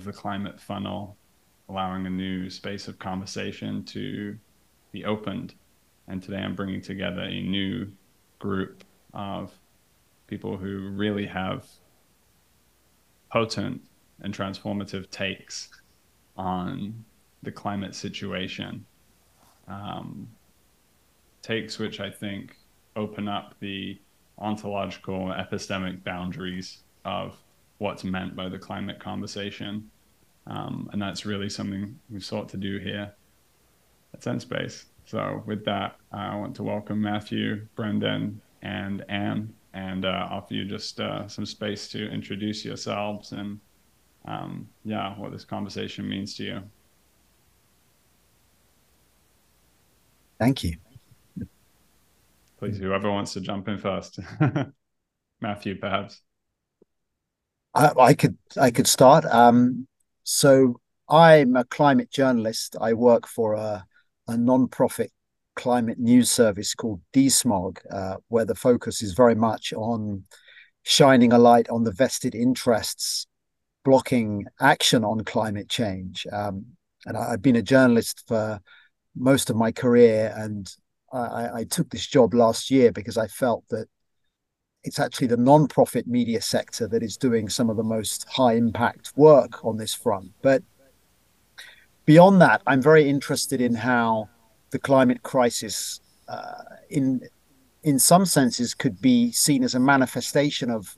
of the climate funnel, allowing a new space of conversation to be opened. And today I'm bringing together a new group of people who really have potent and transformative takes on the climate situation. Um, takes which I think open up the ontological epistemic boundaries of what's meant by the climate conversation. Um, and that's really something we've sought to do here at Zen So with that, I want to welcome Matthew, Brendan, and Anne, and uh, offer you just uh, some space to introduce yourselves and um, yeah, what this conversation means to you. Thank you. Please, whoever wants to jump in first. Matthew, perhaps. I, I, could I could start. Um, so I'm a climate journalist. I work for a, a non-profit climate news service called DeSmog, uh, where the focus is very much on shining a light on the vested interests blocking action on climate change. Um, and I, have been a journalist for most of my career, and I, I, took this job last year because I felt that it's actually the non-profit media sector that is doing some of the most high impact work on this front. But beyond that, I'm very interested in how the climate crisis, uh, in in some senses, could be seen as a manifestation of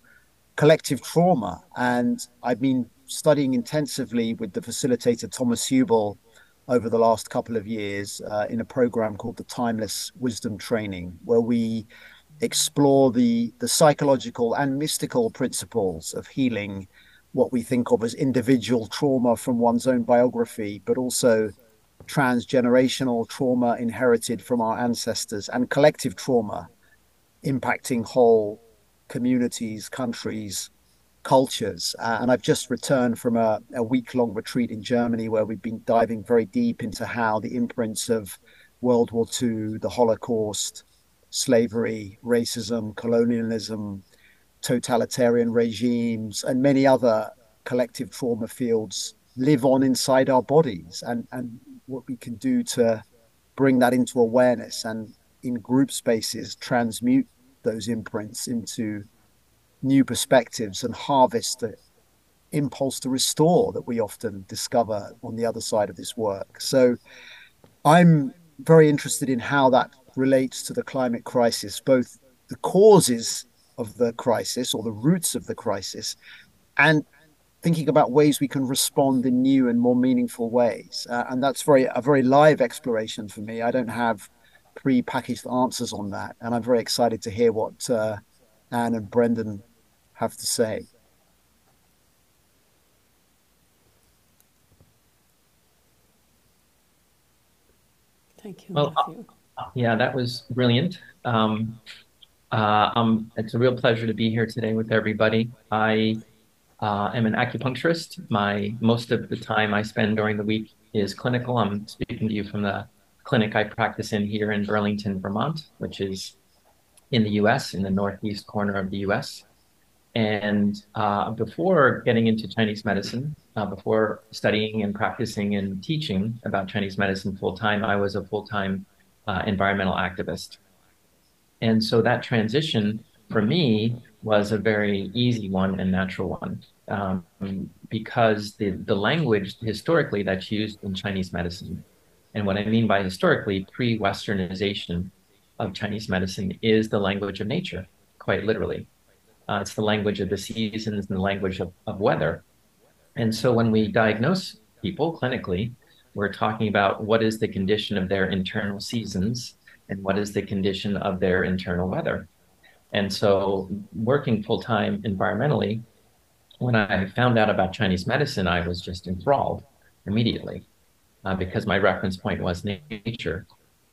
collective trauma. And I've been studying intensively with the facilitator Thomas Hübl over the last couple of years uh, in a program called the Timeless Wisdom Training, where we explore the, the psychological and mystical principles of healing what we think of as individual trauma from one's own biography, but also transgenerational trauma inherited from our ancestors and collective trauma impacting whole communities, countries, cultures. Uh, and I've just returned from a, a week long retreat in Germany where we've been diving very deep into how the imprints of World War II, the Holocaust, slavery, racism, colonialism, totalitarian regimes, and many other collective trauma fields live on inside our bodies and, and what we can do to bring that into awareness and in group spaces transmute those imprints into new perspectives and harvest the impulse to restore that we often discover on the other side of this work. So I'm very interested in how that relates to the climate crisis, both the causes of the crisis or the roots of the crisis, and thinking about ways we can respond in new and more meaningful ways. Uh, and that's very a very live exploration for me. I don't have pre-packaged answers on that, and I'm very excited to hear what uh, Anne and Brendan have to say. Thank you. Well, Matthew. Yeah, that was brilliant. Um, uh, um, it's a real pleasure to be here today with everybody. I uh, am an acupuncturist. My most of the time I spend during the week is clinical. I'm speaking to you from the clinic I practice in here in Burlington, Vermont, which is in the US, in the northeast corner of the US. And uh, before getting into Chinese medicine, uh, before studying and practicing and teaching about Chinese medicine full time, I was a full time uh, environmental activist. And so that transition for me was a very easy one and natural one um, because the, the language historically that's used in Chinese medicine, and what I mean by historically, pre Westernization of Chinese medicine is the language of nature, quite literally. Uh, it's the language of the seasons and the language of, of weather. And so when we diagnose people clinically, we're talking about what is the condition of their internal seasons and what is the condition of their internal weather. And so, working full time environmentally, when I found out about Chinese medicine, I was just enthralled immediately uh, because my reference point was nature.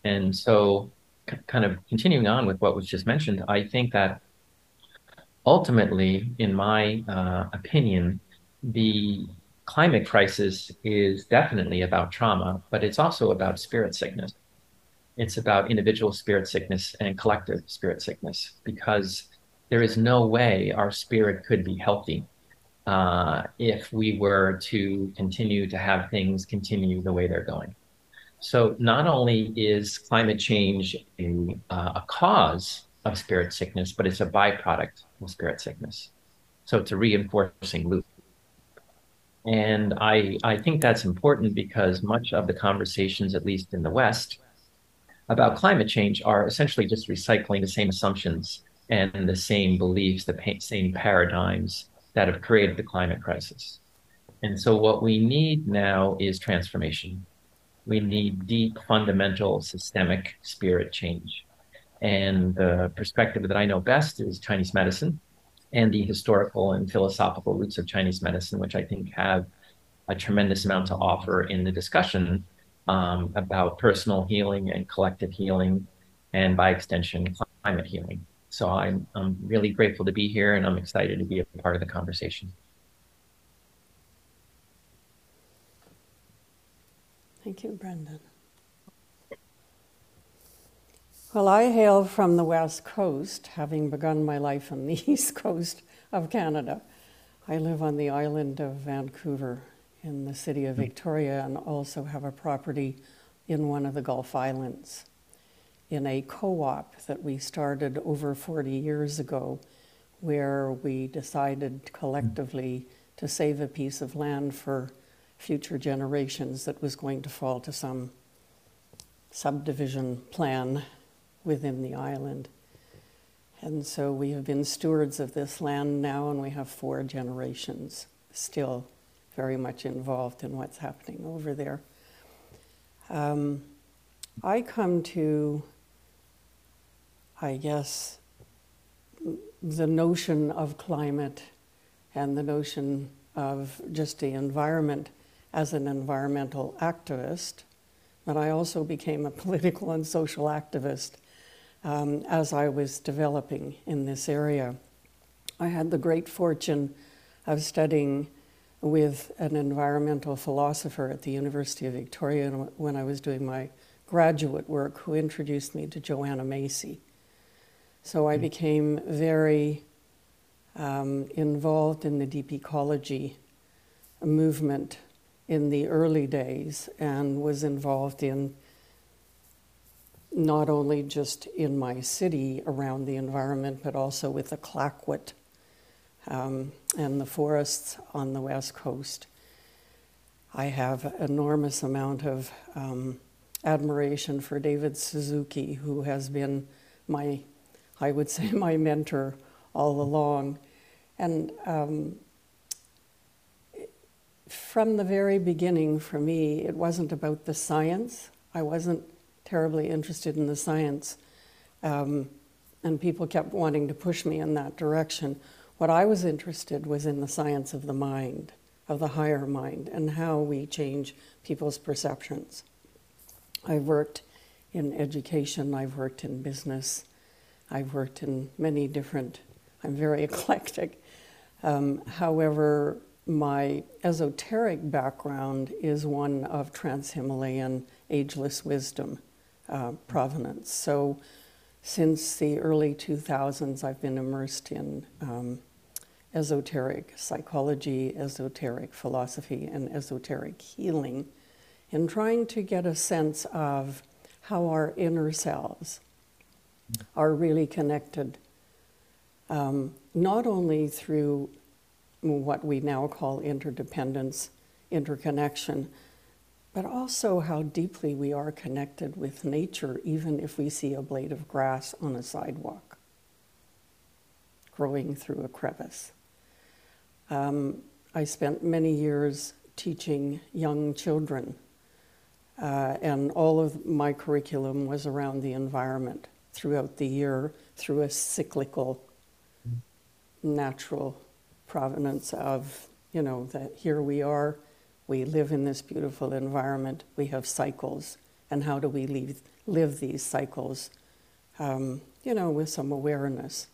And so, c- kind of continuing on with what was just mentioned, I think that ultimately, in my uh, opinion, the climate crisis is definitely about trauma, but it's also about spirit sickness. It's about individual spirit sickness and collective spirit sickness because there is no way our spirit could be healthy uh, if we were to continue to have things continue the way they're going. So, not only is climate change a, uh, a cause of spirit sickness, but it's a byproduct of spirit sickness. So, it's a reinforcing loop. And I, I think that's important because much of the conversations, at least in the West, about climate change are essentially just recycling the same assumptions and the same beliefs, the same paradigms that have created the climate crisis. And so, what we need now is transformation. We need deep, fundamental, systemic spirit change. And the perspective that I know best is Chinese medicine and the historical and philosophical roots of Chinese medicine, which I think have a tremendous amount to offer in the discussion um, about personal healing and collective healing, and by extension, climate healing. So I'm, I'm really grateful to be here and I'm excited to be a part of the conversation. Thank you, Brendan. Well, I hail from the West Coast, having begun my life on the East Coast of Canada. I live on the island of Vancouver in the city of hmm. Victoria and also have a property in one of the Gulf Islands in a co op that we started over 40 years ago, where we decided collectively to save a piece of land for future generations that was going to fall to some subdivision plan within the island. And so we have been stewards of this land now, and we have four generations still very much involved in what's happening over there. Um, I come to I guess, the notion of climate and the notion of just the environment as an environmental activist. But I also became a political and social activist um, as I was developing in this area. I had the great fortune of studying with an environmental philosopher at the University of Victoria when I was doing my graduate work, who introduced me to Joanna Macy. So I mm. became very um, involved in the deep ecology movement in the early days and was involved in not only just in my city around the environment, but also with the Clayoquot um, and the forests on the west coast. I have enormous amount of um, admiration for David Suzuki, who has been my I would say, my mentor all along. And um, from the very beginning, for me, it wasn't about the science. I wasn't terribly interested in the science. Um, and people kept wanting to push me in that direction. What I was interested was in the science of the mind, of the higher mind, and how we change people's perceptions. I've worked in education, I've worked in business, I've worked in many different, I'm very eclectic. Um, however, my esoteric background is one of trans Himalayan ageless wisdom uh, provenance. So, since the early 2000s, I've been immersed in um, esoteric psychology, esoteric philosophy, and esoteric healing in trying to get a sense of how our inner selves are really connected, um, not only through what we now call interdependence, interconnection, but also how deeply we are connected with nature, even if we see a blade of grass on a sidewalk growing through a crevice. Um, I spent many years teaching young children, uh, and all of my curriculum was around the environment throughout the year through a cyclical natural provenance of, you know, that here we are, we live in this beautiful environment, we have cycles, and how do we leave, live these cycles, um, you know, with some awareness.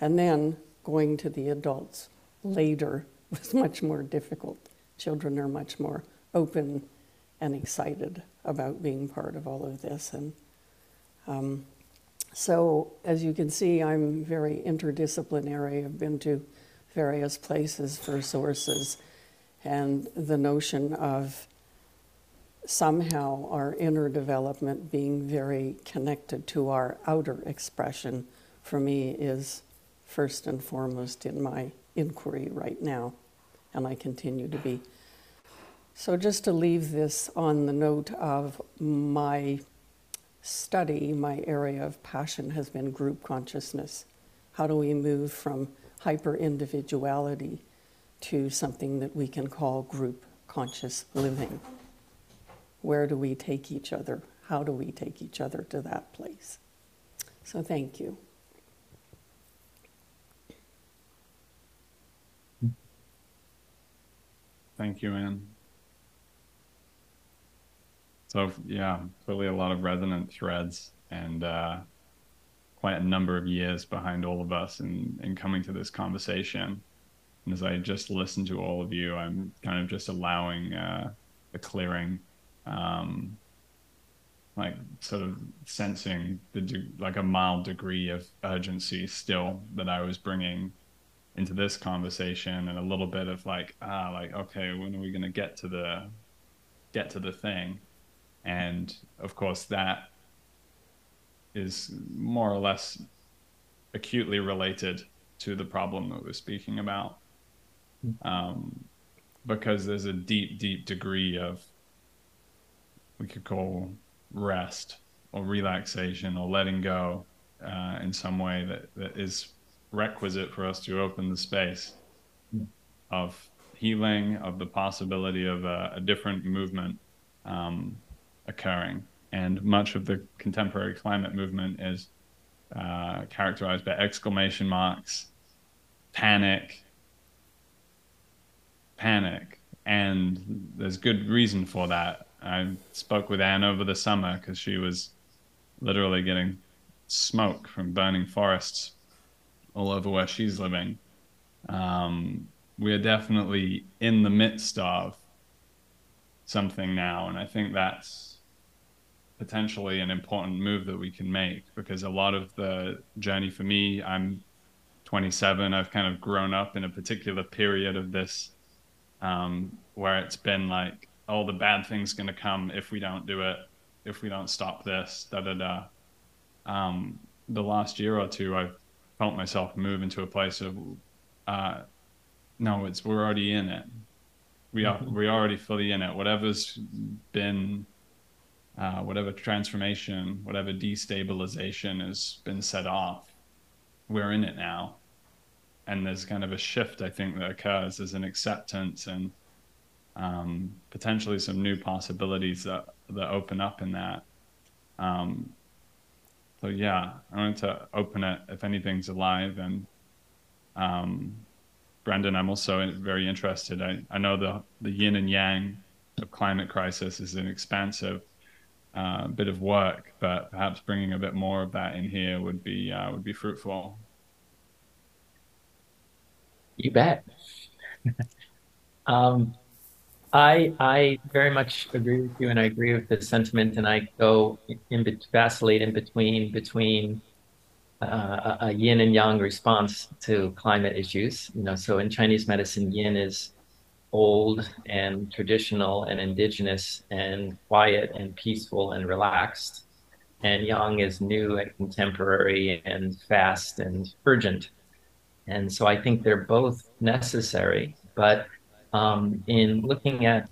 And then going to the adults later was much more difficult. Children are much more open and excited about being part of all of this. And Um, so, as you can see, I'm very interdisciplinary. I've been to various places for sources, and the notion of somehow our inner development being very connected to our outer expression for me is first and foremost in my inquiry right now, and I continue to be. So, just to leave this on the note of my study, my area of passion has been group consciousness. How do we move from hyper individuality to something that we can call group conscious living? Where do we take each other? How do we take each other to that place? So, thank you. Thank you, Anne. So yeah, clearly a lot of resonant threads and uh, quite a number of years behind all of us in, in coming to this conversation. And as I just listened to all of you, I'm kind of just allowing uh, the clearing, um, like sort of sensing the de- like a mild degree of urgency still that I was bringing into this conversation, and a little bit of like ah, like okay, when are we gonna get to the get to the thing? And of course, that is more or less acutely related to the problem that we're speaking about. Um, because there's a deep, deep degree of, we could call rest or relaxation or letting go uh, in some way that, that is requisite for us to open the space of healing, of the possibility of a, a different movement. Um, occurring. And much of the contemporary climate movement is uh, characterized by exclamation marks, panic, panic. And there's good reason for that. I spoke with Anne over the summer because she was literally getting smoke from burning forests all over where she's living. Um, we are definitely in the midst of something now, and I think that's potentially an important move that we can make because a lot of the journey for me, I'm 27. I've kind of grown up in a particular period of this um, where it's been like, oh, the bad thing's going to come if we don't do it, if we don't stop this, da da da. Um, the last year or two, I've felt myself move into a place of, uh, no, it's we're already in it. We are mm-hmm. we're already fully in it. Whatever's been uh, whatever transformation, whatever destabilization has been set off, we're in it now. And there's kind of a shift, I think, that occurs. as an acceptance and um, potentially some new possibilities that, that open up in that. Um, so, yeah, I wanted to open it if anything's alive. And um, Brendan, I'm also very interested. I, I know the, the yin and yang of climate crisis is an expansive uh, bit of work, but perhaps bringing a bit more of that in here would be uh, would be fruitful. You bet. um, I I very much agree with you, and I agree with the sentiment, and I go in, in vacillate in between between uh, a yin and yang response to climate issues. You know, so in Chinese medicine, yin is old and traditional and indigenous and quiet and peaceful and relaxed. And Yang is new and contemporary and fast and urgent. And so I think they're both necessary. But um, in looking at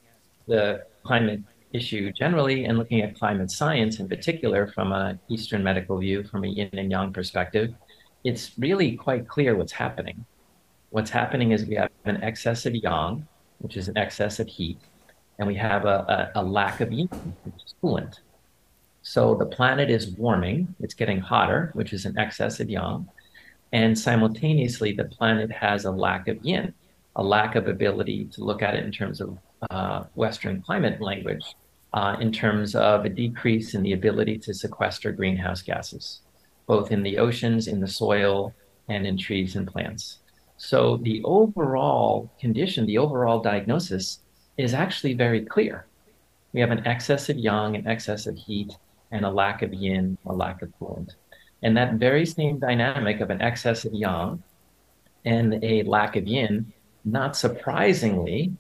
the climate issue generally and looking at climate science in particular from an Eastern medical view, from a yin and yang perspective, it's really quite clear what's happening. What's happening is we have an excess of yang, which is an excess of heat, and we have a, a, a lack of yin, which is coolant. So the planet is warming, it's getting hotter, which is an excess of yang. And simultaneously, the planet has a lack of yin, a lack of ability to look at it in terms of uh, Western climate language, uh, in terms of a decrease in the ability to sequester greenhouse gases, both in the oceans, in the soil, and in trees and plants. So the overall condition, the overall diagnosis is actually very clear. We have an excess of yang, an excess of heat, and a lack of yin, a lack of coolant. And that very same dynamic of an excess of yang and a lack of yin, not surprisingly,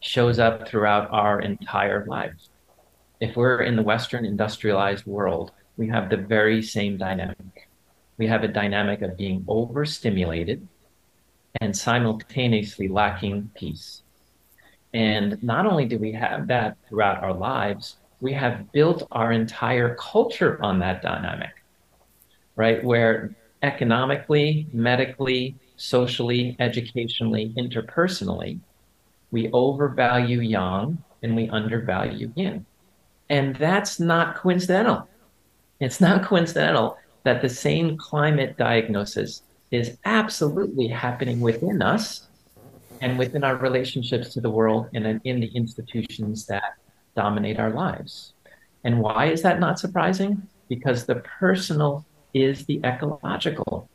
shows up throughout our entire lives. If we're in the Western industrialized world, we have the very same dynamic. We have a dynamic of being overstimulated and simultaneously lacking peace. And not only do we have that throughout our lives, we have built our entire culture on that dynamic, right? Where economically, medically, socially, educationally, interpersonally, we overvalue yang and we undervalue yin. And that's not coincidental. It's not coincidental that the same climate diagnosis is absolutely happening within us and within our relationships to the world and in the institutions that dominate our lives. And why is that not surprising? Because the personal is the ecological.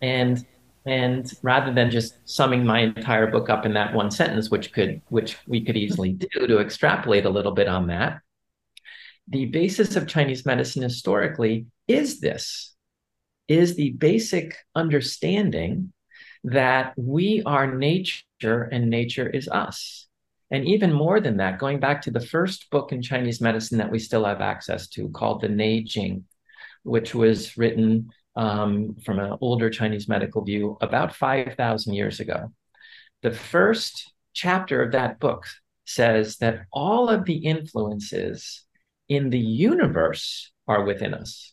And and rather than just summing my entire book up in that one sentence, which could which we could easily do to extrapolate a little bit on that, the basis of Chinese medicine historically is this is the basic understanding that we are nature and nature is us. And even more than that, going back to the first book in Chinese medicine that we still have access to called the Neijing, which was written um, from an older Chinese medical view about 5,000 years ago. The first chapter of that book says that all of the influences in the universe are within us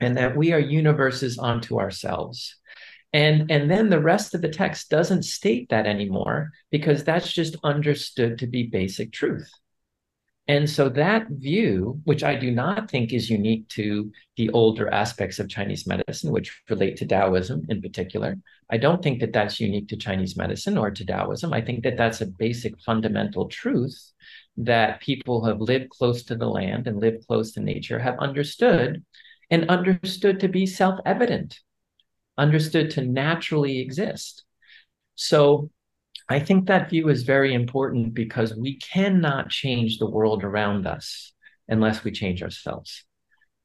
and that we are universes unto ourselves and and then the rest of the text doesn't state that anymore because that's just understood to be basic truth and so that view which i do not think is unique to the older aspects of chinese medicine which relate to taoism in particular i don't think that that's unique to chinese medicine or to taoism i think that that's a basic fundamental truth that people who have lived close to the land and lived close to nature have understood and understood to be self-evident understood to naturally exist. So I think that view is very important because we cannot change the world around us unless we change ourselves.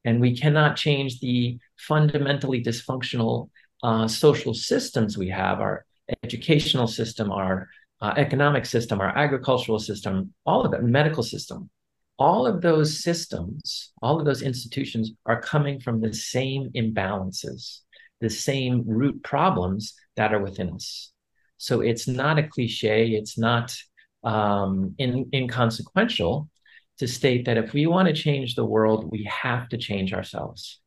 And we cannot change the fundamentally dysfunctional uh, social systems we have, our educational system, our uh, economic system, our agricultural system, all of it, medical system. All of those systems, all of those institutions are coming from the same imbalances the same root problems that are within us. So it's not a cliche, it's not um, in, inconsequential to state that if we want to change the world, we have to change ourselves.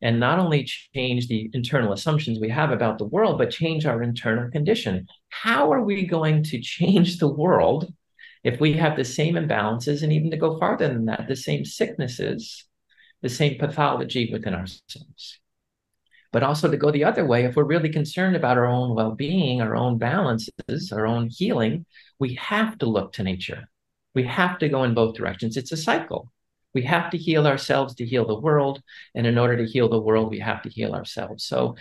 And not only change the internal assumptions we have about the world, but change our internal condition. How are we going to change the world if we have the same imbalances and even to go farther than that, the same sicknesses, the same pathology within ourselves? But also to go the other way if we're really concerned about our own well-being our own balances our own healing we have to look to nature. We have to go in both directions. It's a cycle. We have to heal ourselves to heal the world and in order to heal the world we have to heal ourselves. So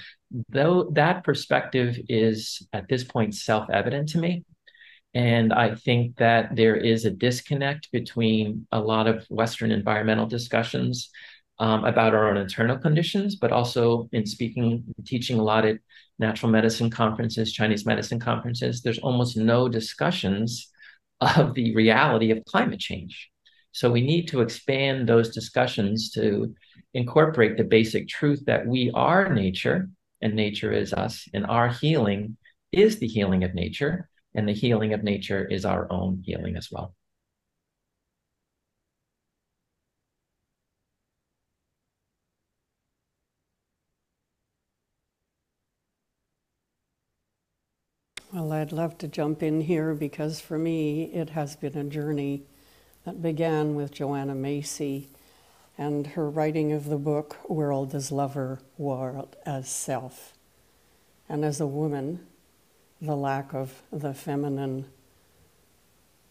though that perspective is at this point self-evident to me and I think that there is a disconnect between a lot of Western environmental discussions um, about our own internal conditions, but also in speaking, teaching a lot at natural medicine conferences, Chinese medicine conferences, there's almost no discussions of the reality of climate change. So we need to expand those discussions to incorporate the basic truth that we are nature and nature is us, and our healing is the healing of nature, and the healing of nature is our own healing as well. Well, I'd love to jump in here because for me, it has been a journey that began with Joanna Macy and her writing of the book World as Lover, World as Self. And as a woman, the lack of the feminine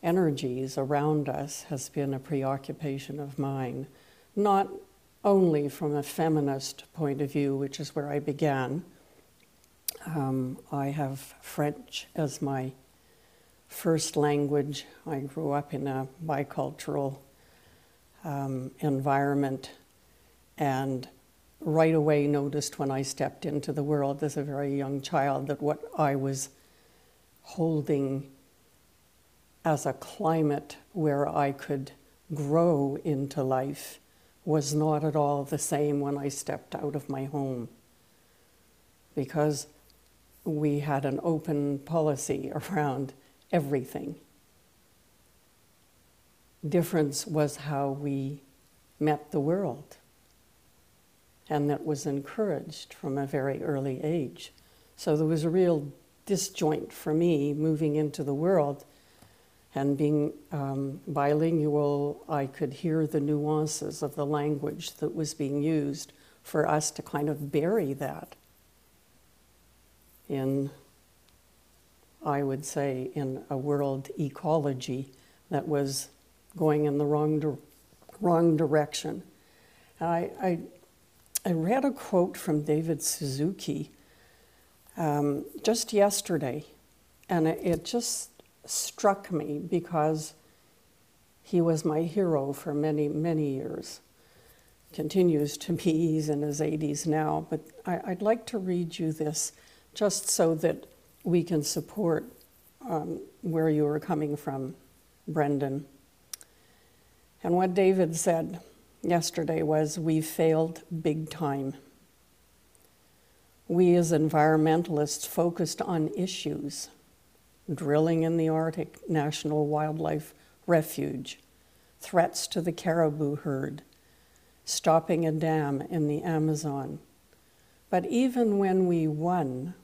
energies around us has been a preoccupation of mine, not only from a feminist point of view, which is where I began um, I have French as my first language. I grew up in a bicultural um, environment and right away noticed when I stepped into the world as a very young child that what I was holding as a climate where I could grow into life was not at all the same when I stepped out of my home. Because we had an open policy around everything. Difference was how we met the world. And that was encouraged from a very early age. So there was a real disjoint for me moving into the world and being um, bilingual, I could hear the nuances of the language that was being used for us to kind of bury that in, I would say, in a world ecology that was going in the wrong, di- wrong direction. I, I, I read a quote from David Suzuki um, just yesterday, and it, it just struck me because he was my hero for many, many years. Continues to be, he's in his 80s now, but I, would like to read you this just so that we can support um, where you are coming from, Brendan. And what David said yesterday was, We failed big time. We as environmentalists focused on issues drilling in the Arctic National Wildlife Refuge, threats to the caribou herd, stopping a dam in the Amazon. But even when we won,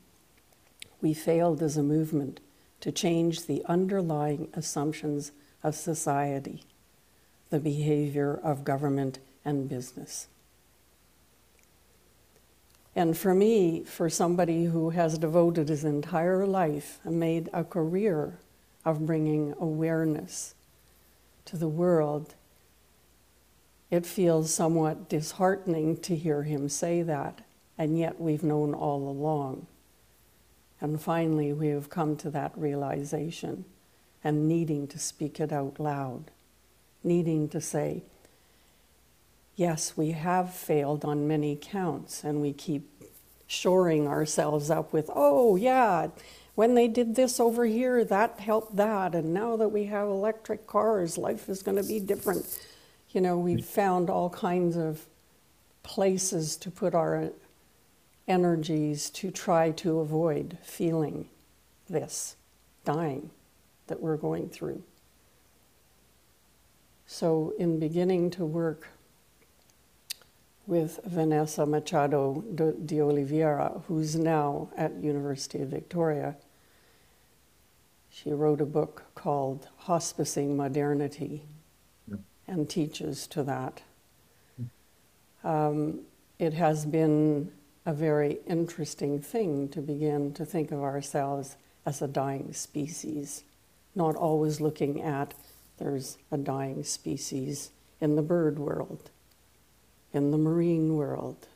we failed as a movement to change the underlying assumptions of society, the behavior of government and business. And for me, for somebody who has devoted his entire life and made a career of bringing awareness to the world, it feels somewhat disheartening to hear him say that, and yet we've known all along. And finally, we have come to that realization and needing to speak it out loud, needing to say, yes, we have failed on many counts, and we keep shoring ourselves up with, oh, yeah, when they did this over here, that helped that, and now that we have electric cars, life is going to be different. You know, we've mm. found all kinds of places to put our energies to try to avoid feeling this dying that we're going through. So, in beginning to work with Vanessa Machado de, Oliveira, who's now at University of Victoria. She wrote a book called Hospicing Modernity yeah. and teaches to that. Um, it has been a very interesting thing to begin to think of ourselves as a dying species, not always looking at there's a dying species in the bird world in the marine world,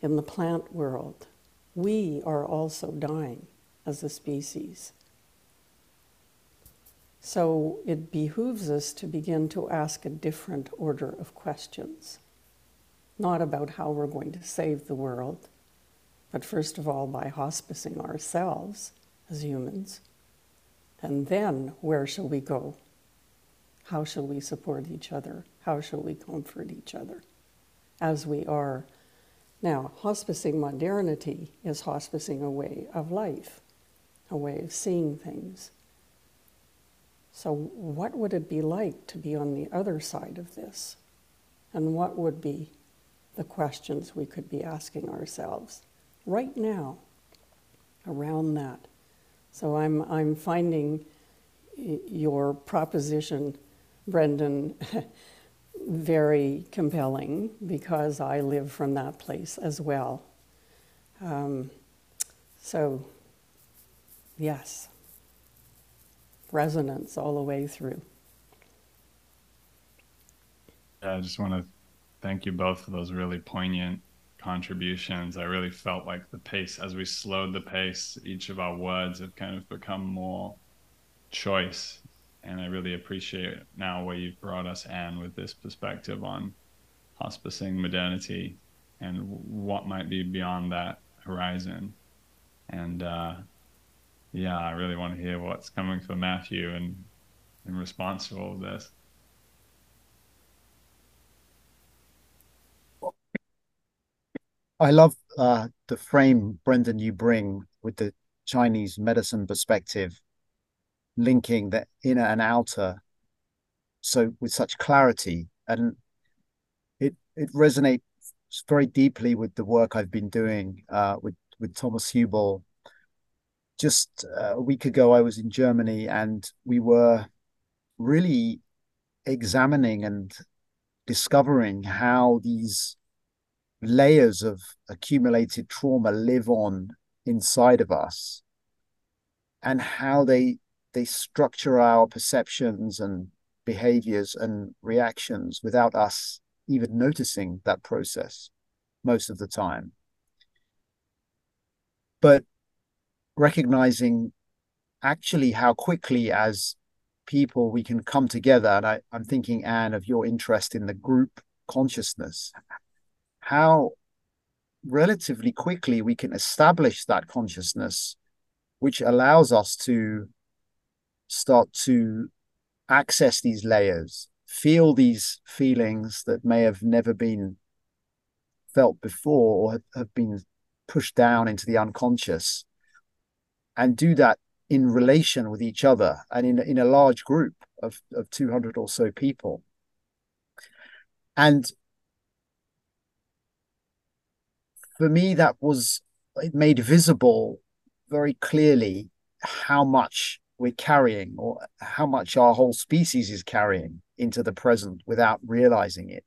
in the plant world, we are also dying as a species. So it behooves us to begin to ask a different order of questions, not about how we're going to save the world, but first of all by hospicing ourselves as humans. And then where shall we go? How shall we support each other? How shall we comfort each other as we are now? Hospicing modernity is hospicing a way of life, a way of seeing things. So, what would it be like to be on the other side of this? And what would be the questions we could be asking ourselves right now around that? So, I'm, I'm finding your proposition Brendan very compelling because I live from that place as well. Um, so, yes, resonance all the way through. I just want to thank you both for those really poignant contributions. I really felt like the pace, as we slowed the pace, each of our words have kind of become more choice and I really appreciate now where you've brought us, Anne, with this perspective on hospicing modernity and what might be beyond that horizon. And uh, yeah, I really want to hear what's coming for Matthew and in response to all of this. I love uh, the frame, Brendan, you bring with the Chinese medicine perspective, linking the inner and outer, so with such clarity, and it it resonates very deeply with the work I've been doing uh, with with Thomas Hübl. Just uh, a week ago, I was in Germany, and we were really examining and discovering how these layers of accumulated trauma live on inside of us and how they they structure our perceptions and behaviors and reactions without us even noticing that process most of the time. But recognizing actually how quickly as people we can come together and I, i'm thinking anne of your interest in the group consciousness how relatively quickly we can establish that consciousness, which allows us to start to access these layers, feel these feelings that may have never been felt before or have, been pushed down into the unconscious, and do that in relation with each other and in, in a large group of, of 200 or so people. And for me, that was it made visible very clearly how much we're carrying or how much our whole species is carrying into the present without realizing it.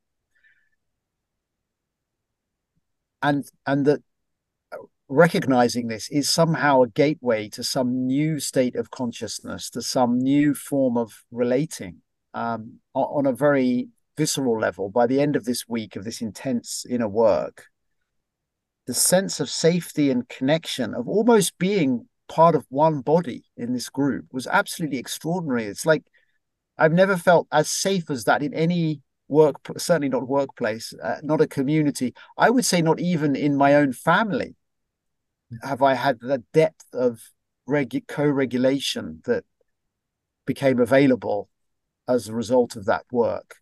And and that recognizing this is somehow a gateway to some new state of consciousness, to some new form of relating um, on a very visceral level. By the end of this week of this intense inner work, the sense of safety and connection of almost being part of one body in this group was absolutely extraordinary. It's like I've never felt as safe as that in any work, certainly not workplace, uh, not a community. I would say not even in my own family have I had the depth of regu- co-regulation that became available as a result of that work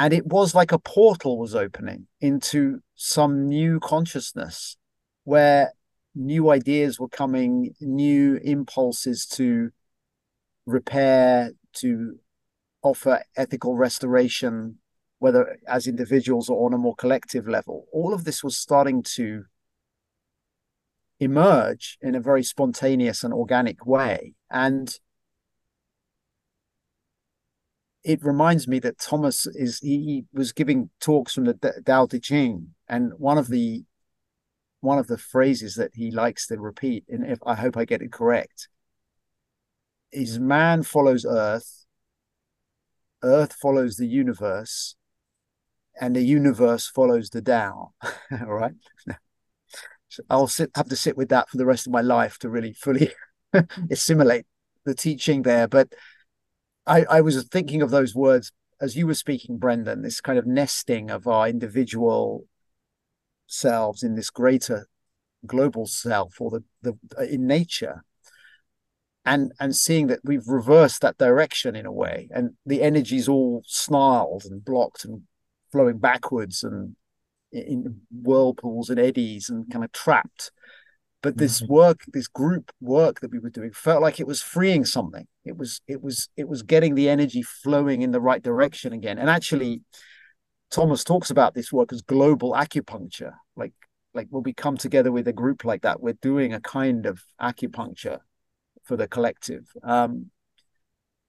and it was like a portal was opening into some new consciousness where new ideas were coming new impulses to repair to offer ethical restoration whether as individuals or on a more collective level. All of this was starting to emerge in a very spontaneous and organic way. And it reminds me that Thomas is he, he, was giving talks from the Tao Te Ching, and one of the one of the phrases that he likes to repeat, and if I hope I get it correct, is man follows earth, earth follows the universe, and the universe follows the Tao. All right. So I'll sit have to sit with that for the rest of my life to really fully assimilate the teaching there. But I, I was thinking of those words as you were speaking, Brendan, this kind of nesting of our individual selves in this greater global self or the, the uh, in nature and and seeing that we've reversed that direction in a way and the energy's all snarled and blocked and flowing backwards and in whirlpools and eddies and kind of trapped but this mm-hmm. work this group work that we were doing felt like it was freeing something. It was it was it was getting the energy flowing in the right direction again. And actually thomas talks about this work as global acupuncture. Like like when we come together with a group like that we're doing a kind of acupuncture for the collective. Um,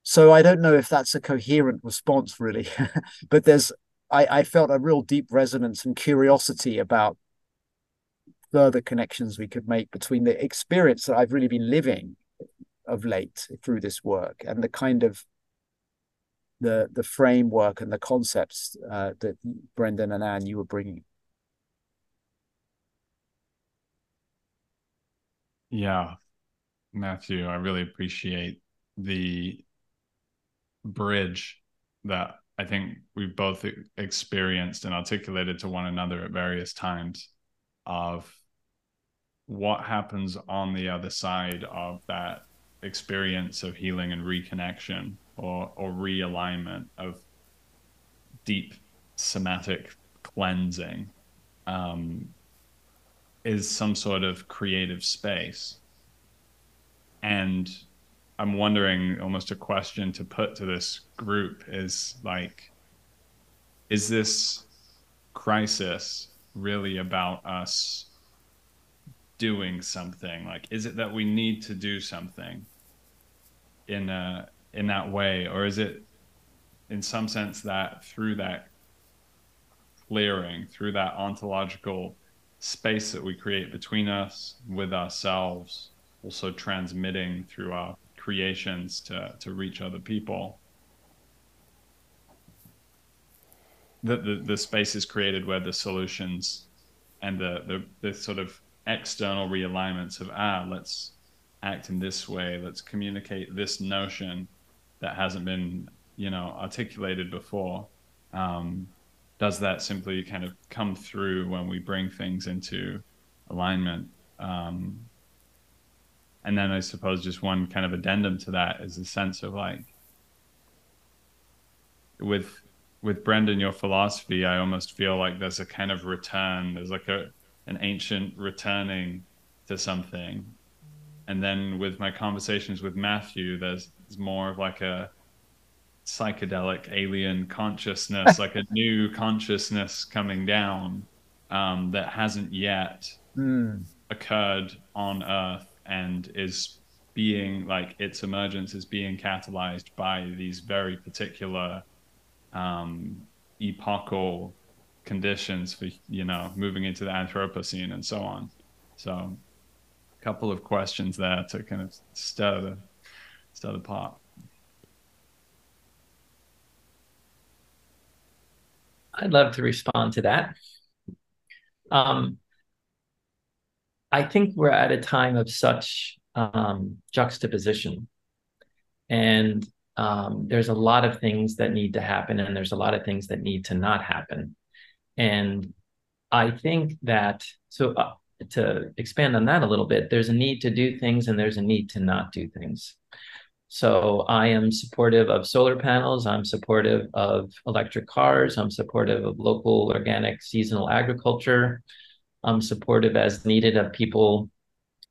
so i don't know if that's a coherent response really but there's I, I felt a real deep resonance and curiosity about further connections we could make between the experience that I've really been living of late through this work and the kind of the the framework and the concepts uh, that Brendan and Anne you were bringing. Yeah, Matthew, I really appreciate the bridge that I think we've both experienced and articulated to one another at various times of what happens on the other side of that experience of healing and reconnection or or realignment of deep somatic cleansing um, is some sort of creative space. And i'm wondering almost a question to put to this group is like is this crisis really about us doing something. Like is it that we need to do something in a in that way? Or is it in some sense that through that clearing through that ontological space that we create between us with ourselves also transmitting through our creations to to reach other people the, the, the space is created where the solutions and the, the, the sort of external realignments of ah let's act in this way let's communicate this notion that hasn't been you know articulated before. Um, does that simply kind of come through when we bring things into alignment? Um, and then i suppose just one kind of addendum to that is a sense of like with with brendan your philosophy i almost feel like there's a kind of return there's like a an ancient returning to something. And then with my conversations with Matthew, there's, there's more of like a psychedelic alien consciousness, like a new consciousness coming down um, that hasn't yet mm. occurred on Earth and is being like its emergence is being catalyzed by these very particular um, epochal conditions for you know moving into the Anthropocene and so on. So, a couple of questions there to kind of stir the stir the pot. I'd love to respond to that. Um, I think we're at a time of such um, juxtaposition, and um, there's a lot of things that need to happen, and there's a lot of things that need to not happen. And I think that, so uh, to expand on that a little bit, there's a need to do things and there's a need to not do things. So I am supportive of solar panels. I'm supportive of electric cars. I'm supportive of local organic seasonal agriculture. I'm supportive as needed of people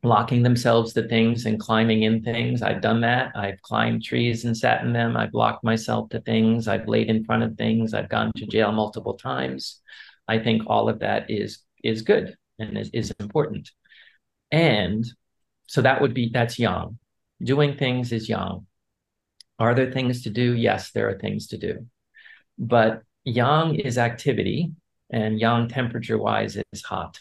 locking themselves to things and climbing in things. I've done that. I've climbed trees and sat in them. I've locked myself to things. I've laid in front of things. I've gone to jail multiple times. I think all of that is is good and is, is important. And so that would be that's yang. Doing things is yang. Are there things to do? Yes, there are things to do. But yang is activity and yang temperature wise is hot.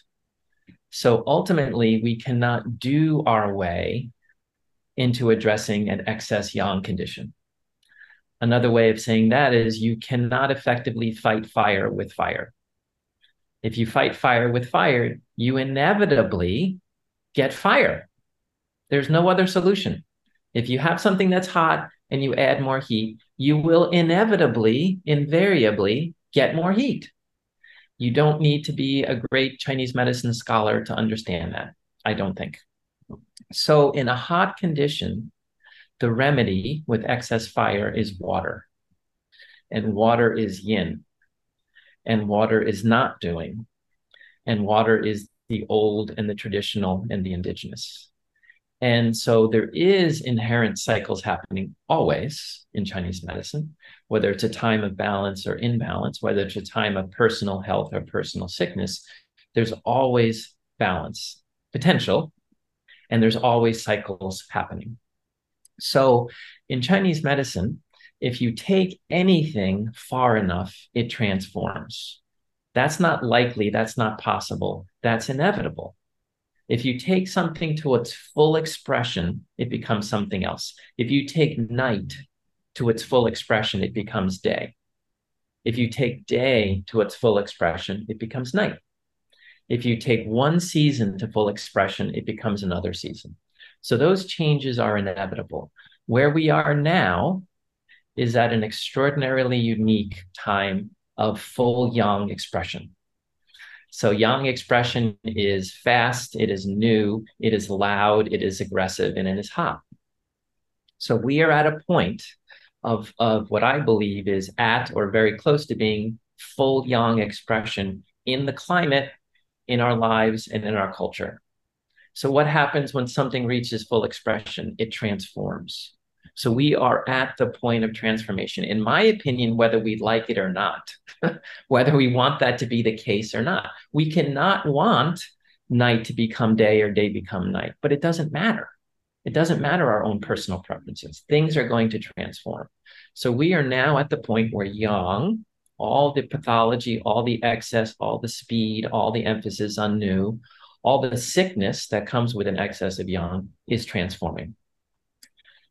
So ultimately, we cannot do our way into addressing an excess yang condition. Another way of saying that is you cannot effectively fight fire with fire. If you fight fire with fire, you inevitably get fire. There's no other solution. If you have something that's hot and you add more heat, you will inevitably, invariably get more heat. You don't need to be a great Chinese medicine scholar to understand that, I don't think. So, in a hot condition, the remedy with excess fire is water. And water is yin. And water is not doing. And water is the old and the traditional and the indigenous. And so there is inherent cycles happening always in Chinese medicine, whether it's a time of balance or imbalance, whether it's a time of personal health or personal sickness, there's always balance potential, and there's always cycles happening. So in Chinese medicine, if you take anything far enough, it transforms. That's not likely, that's not possible, that's inevitable. If you take something to its full expression, it becomes something else. If you take night to its full expression, it becomes day. If you take day to its full expression, it becomes night. If you take one season to full expression, it becomes another season. So those changes are inevitable. Where we are now is at an extraordinarily unique time of full yang expression. So, yang expression is fast, it is new, it is loud, it is aggressive, and it is hot. So, we are at a point of, of what I believe is at or very close to being full yang expression in the climate, in our lives, and in our culture. So, what happens when something reaches full expression? It transforms. So, we are at the point of transformation, in my opinion, whether we like it or not, whether we want that to be the case or not. We cannot want night to become day or day become night, but it doesn't matter. It doesn't matter our own personal preferences. Things are going to transform. So, we are now at the point where yang, all the pathology, all the excess, all the speed, all the emphasis on new, all the sickness that comes with an excess of yang is transforming.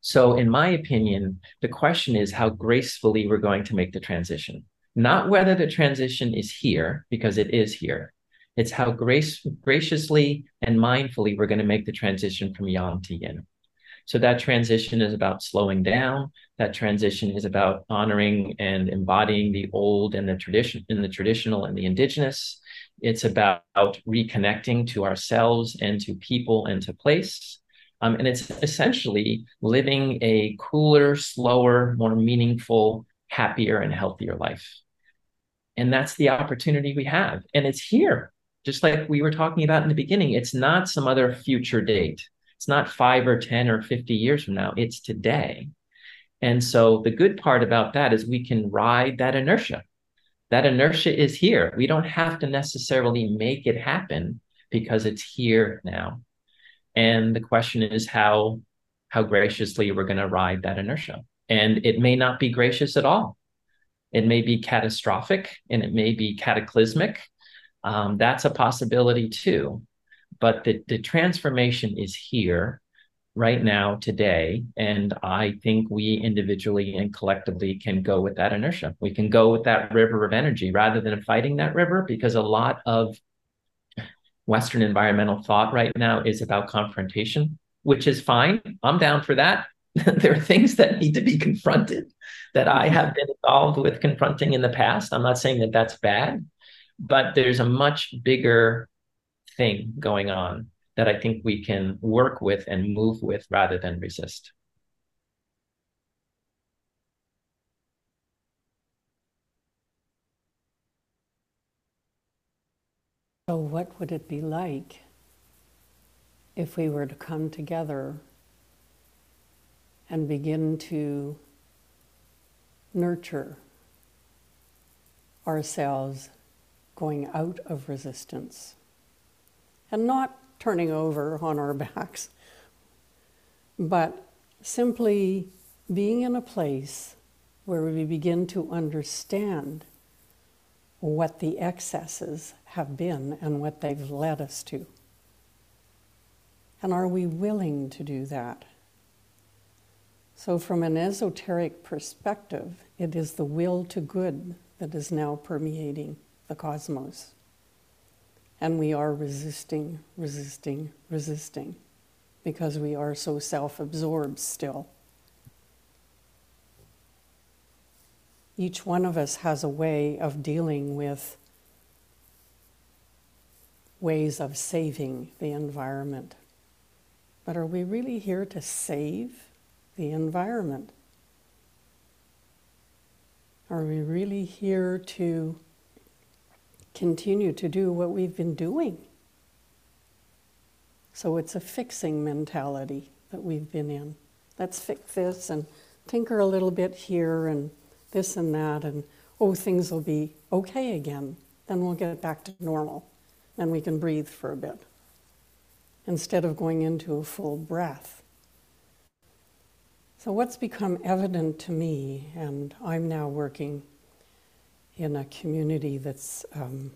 So, in my opinion, the question is how gracefully we're going to make the transition. Not whether the transition is here, because it is here. It's how grace, graciously and mindfully we're going to make the transition from yang to yin. So that transition is about slowing down. That transition is about honoring and embodying the old and the tradition in the traditional and the indigenous. It's about reconnecting to ourselves and to people and to place. Um, and it's essentially living a cooler, slower, more meaningful, happier, and healthier life. And that's the opportunity we have. And it's here, just like we were talking about in the beginning. It's not some other future date, it's not five or 10 or 50 years from now, it's today. And so the good part about that is we can ride that inertia that inertia is here. We don't have to necessarily make it happen because it's here now. And the question is how how graciously we're going to ride that inertia. And it may not be gracious at all. It may be catastrophic and it may be cataclysmic. Um, that's a possibility too. But the, the transformation is here right now, today. And I think we individually and collectively can go with that inertia. We can go with that river of energy rather than fighting that river because a lot of Western environmental thought right now is about confrontation, which is fine. I'm down for that. there are things that need to be confronted that I mm-hmm. have been involved with confronting in the past. I'm not saying that that's bad, but there's a much bigger thing going on that I think we can work with and move with rather than resist. So, what would it be like if we were to come together and begin to nurture ourselves going out of resistance and not turning over on our backs, but simply being in a place where we begin to understand what the excesses have been and what they've led us to. And are we willing to do that? So, from an esoteric perspective, it is the will to good that is now permeating the cosmos. And we are resisting, resisting, resisting because we are so self absorbed still. Each one of us has a way of dealing with ways of saving the environment. But are we really here to save the environment? Are we really here to continue to do what we've been doing. So it's a fixing mentality that we've been in. Let's fix this and tinker a little bit here and this and that, and oh, things will be okay again. Then we'll get back to normal. Then we can breathe for a bit instead of going into a full breath. So, what's become evident to me, and I'm now working in a community that's um,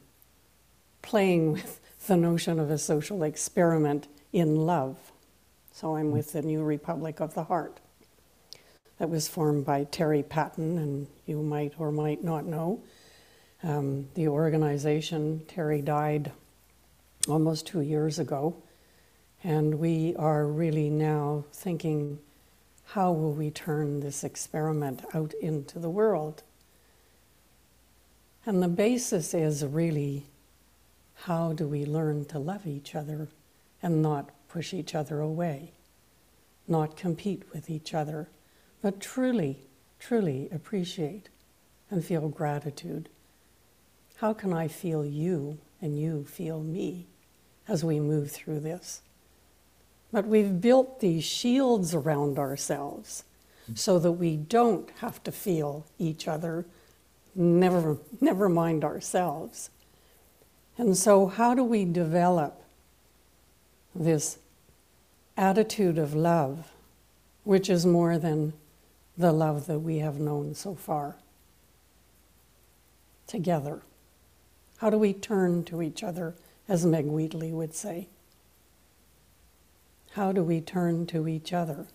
playing with the notion of a social experiment in love. So I'm with the New Republic of the Heart that was formed by Terry Patten, and you might or might not know. Um, the organization, Terry died almost two years ago, and we are really now thinking how will we turn this experiment out into the world? And the basis is really how do we learn to love each other and not push each other away, not compete with each other, but truly, truly appreciate and feel gratitude. How can I feel you and you feel me as we move through this? But we've built these shields around ourselves so that we don't have to feel each other, never, never mind ourselves. And so, how do we develop this attitude of love, which is more than the love that we have known so far? Together. How do we turn to each other, as Meg Wheatley would say? How do we turn to each other?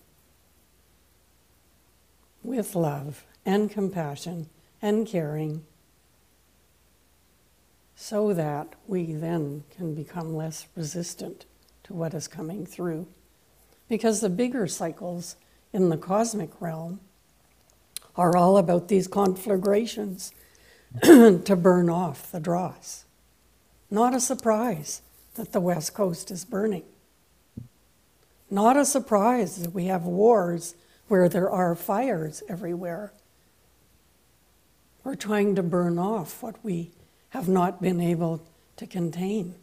With love and compassion and caring so that we then can become less resistant to what is coming through. Because the bigger cycles in the cosmic realm are all about these conflagrations to burn off the dross. Not a surprise that the West Coast is burning. Not a surprise that we have wars where there are fires everywhere. We're trying to burn off what we have not been able to contain.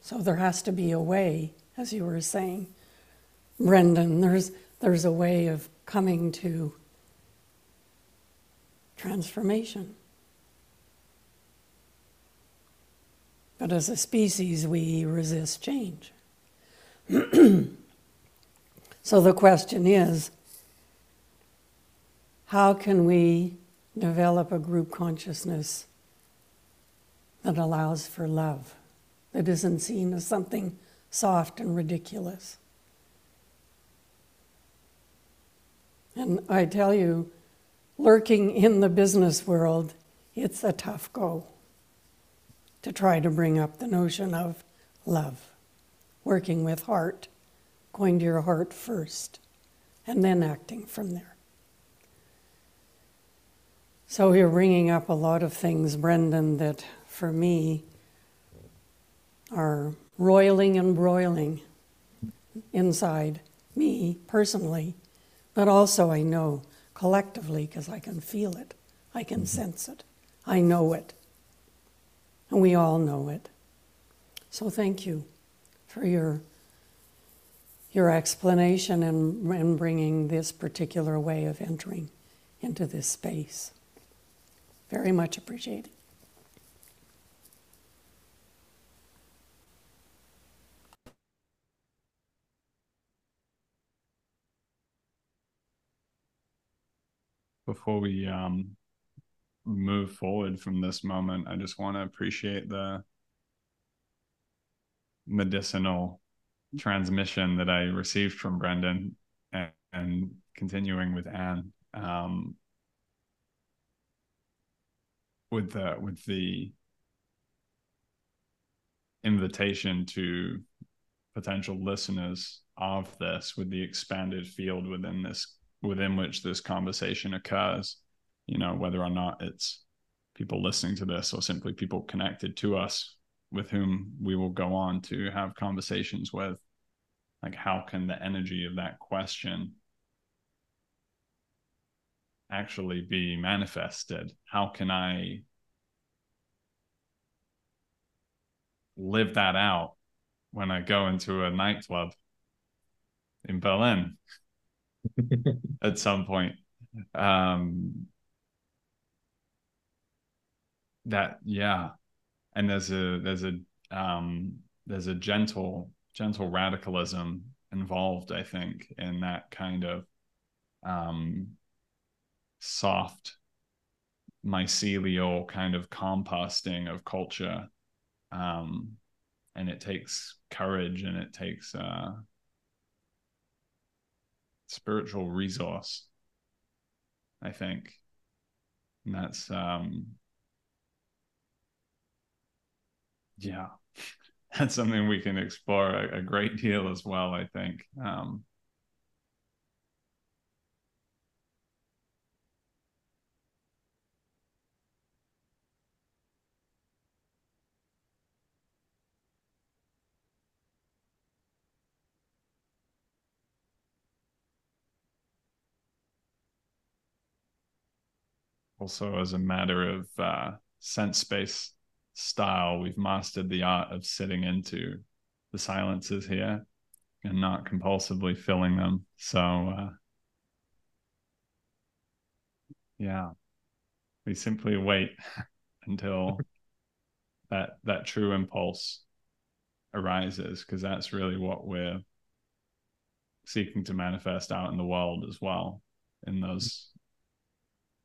So there has to be a way, as you were saying, Brendan, there's, there's a way of coming to transformation. But as a species, we resist change. so the question is how can we develop a group consciousness that allows for love, that isn't seen as something soft and ridiculous. And I tell you, lurking in the business world, it's a tough go to try to bring up the notion of love, working with heart, going to your heart first, and then acting from there. So you're bringing up a lot of things, Brendan, that for me are roiling and broiling inside me personally, but also I know collectively because I can feel it, I can mm-hmm. sense it, I know it, and we all know it. So thank you for your your explanation and, and bringing this particular way of entering into this space. Very much appreciated. Before we um, move forward from this moment, I just want to appreciate the medicinal transmission that I received from Brendan and, and continuing with Anne. Um, with the with the invitation to potential listeners of this with the expanded field within this within which this conversation occurs you know whether or not it's people listening to this or simply people connected to us with whom we will go on to have conversations with like how can the energy of that question actually be manifested? How can I live that out when I go into a nightclub in Berlin at some point? Um, that yeah, and there's a there's a um, there's a gentle gentle radicalism involved, I think, in that kind of um, soft mycelial kind of composting of culture. Um, and it takes courage and it takes uh, spiritual resource i think. And that's um yeah. That's something we can explore a, a great deal as well i think. Um, also as a matter of uh, SENSESPACE style, we've mastered the art of sitting into the silences here and not compulsively filling them. So, uh, yeah, we simply wait until that that true impulse arises because that's really what we're seeking to manifest out in the world as well in those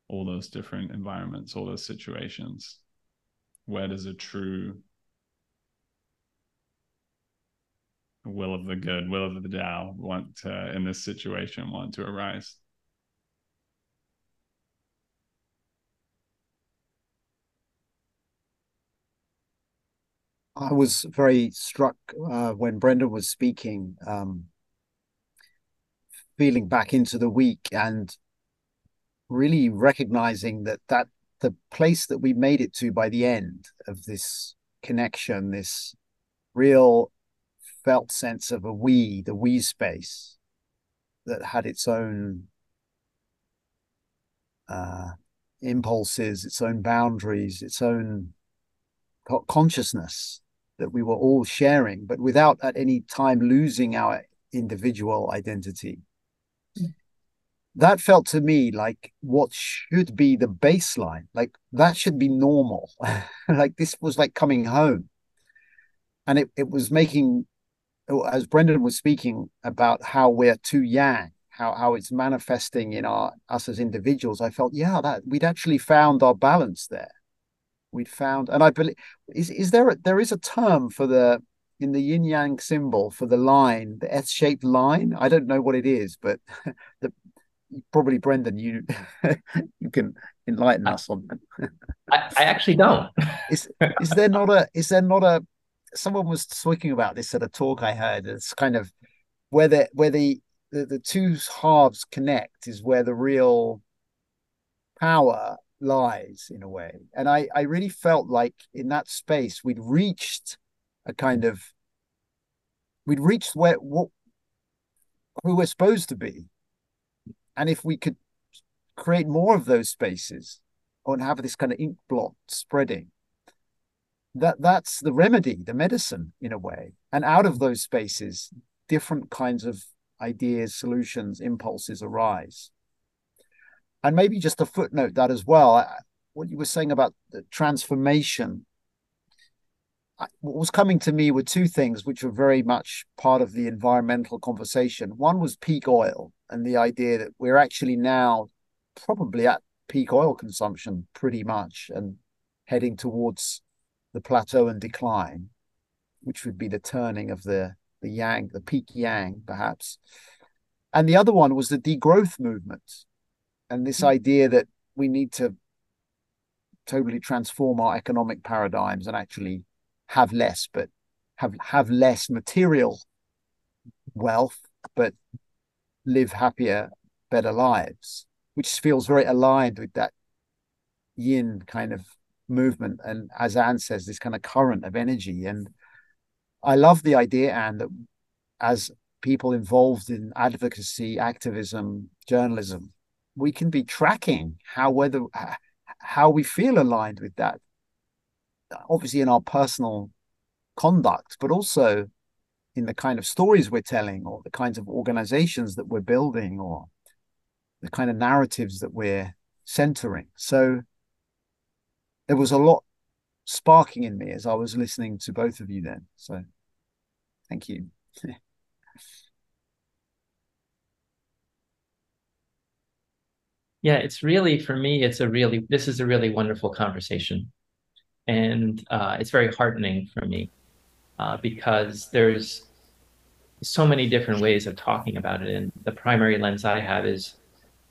all those different environments all those situations where does a true will of the good will of the Tao want to, in this situation want to arise? I was very struck uh, when Brendan was speaking, um, feeling back into the week and really recognizing that that the place that we made it to by the end of this connection, this real felt sense of a we, the we space that had its own uh, impulses, its own boundaries, its own consciousness that we were all sharing, but without at any time losing our individual identity. That felt to me like what should be the baseline. Like that should be normal. like this was like coming home. And it, it was making, as Brendan was speaking about how we're too yang, how, how it's manifesting in our us as individuals, I felt, yeah, that we'd actually found our balance there we'd found, and I believe is is there a, there is a term for the in the yin yang symbol for the line, the S shaped line. I don't know what it is, but the probably Brendan, you you can enlighten us on. I, I actually don't. is is there not a is there not a someone was talking about this at a talk I heard. It's kind of where the where the the, the two halves connect is where the real power lies in a way. And I, I really felt like in that space we'd reached a kind of we'd reached where what who we're supposed to be. And if we could create more of those spaces and have this kind of ink blot spreading, that that's the remedy, the medicine in a way. And out of those spaces, different kinds of ideas, solutions, impulses arise. And maybe just a footnote that as well what you were saying about the transformation what was coming to me were two things which were very much part of the environmental conversation. One was peak oil and the idea that we're actually now probably at peak oil consumption pretty much and heading towards the plateau and decline which would be the turning of the the yang the peak yang perhaps. And the other one was the degrowth movement and this hmm. idea that we need to totally transform our economic paradigms and actually have less, but have have less material wealth, but live happier, better lives, which feels very aligned with that yin kind of movement. And as Anne says, this kind of current of energy. And I love the idea, Anne, that as people involved in advocacy, activism, journalism, we can be tracking mm. how whether how we feel aligned with that obviously in our personal conduct but also in the kind of stories we're telling or the kinds of organizations that we're building or the kind of narratives that we're centering. So there was a lot sparking in me as i was listening to both of you then. So thank you. Yeah, it's really for me. It's a really this is a really wonderful conversation, and uh, it's very heartening for me uh, because there's so many different ways of talking about it. And the primary lens I have is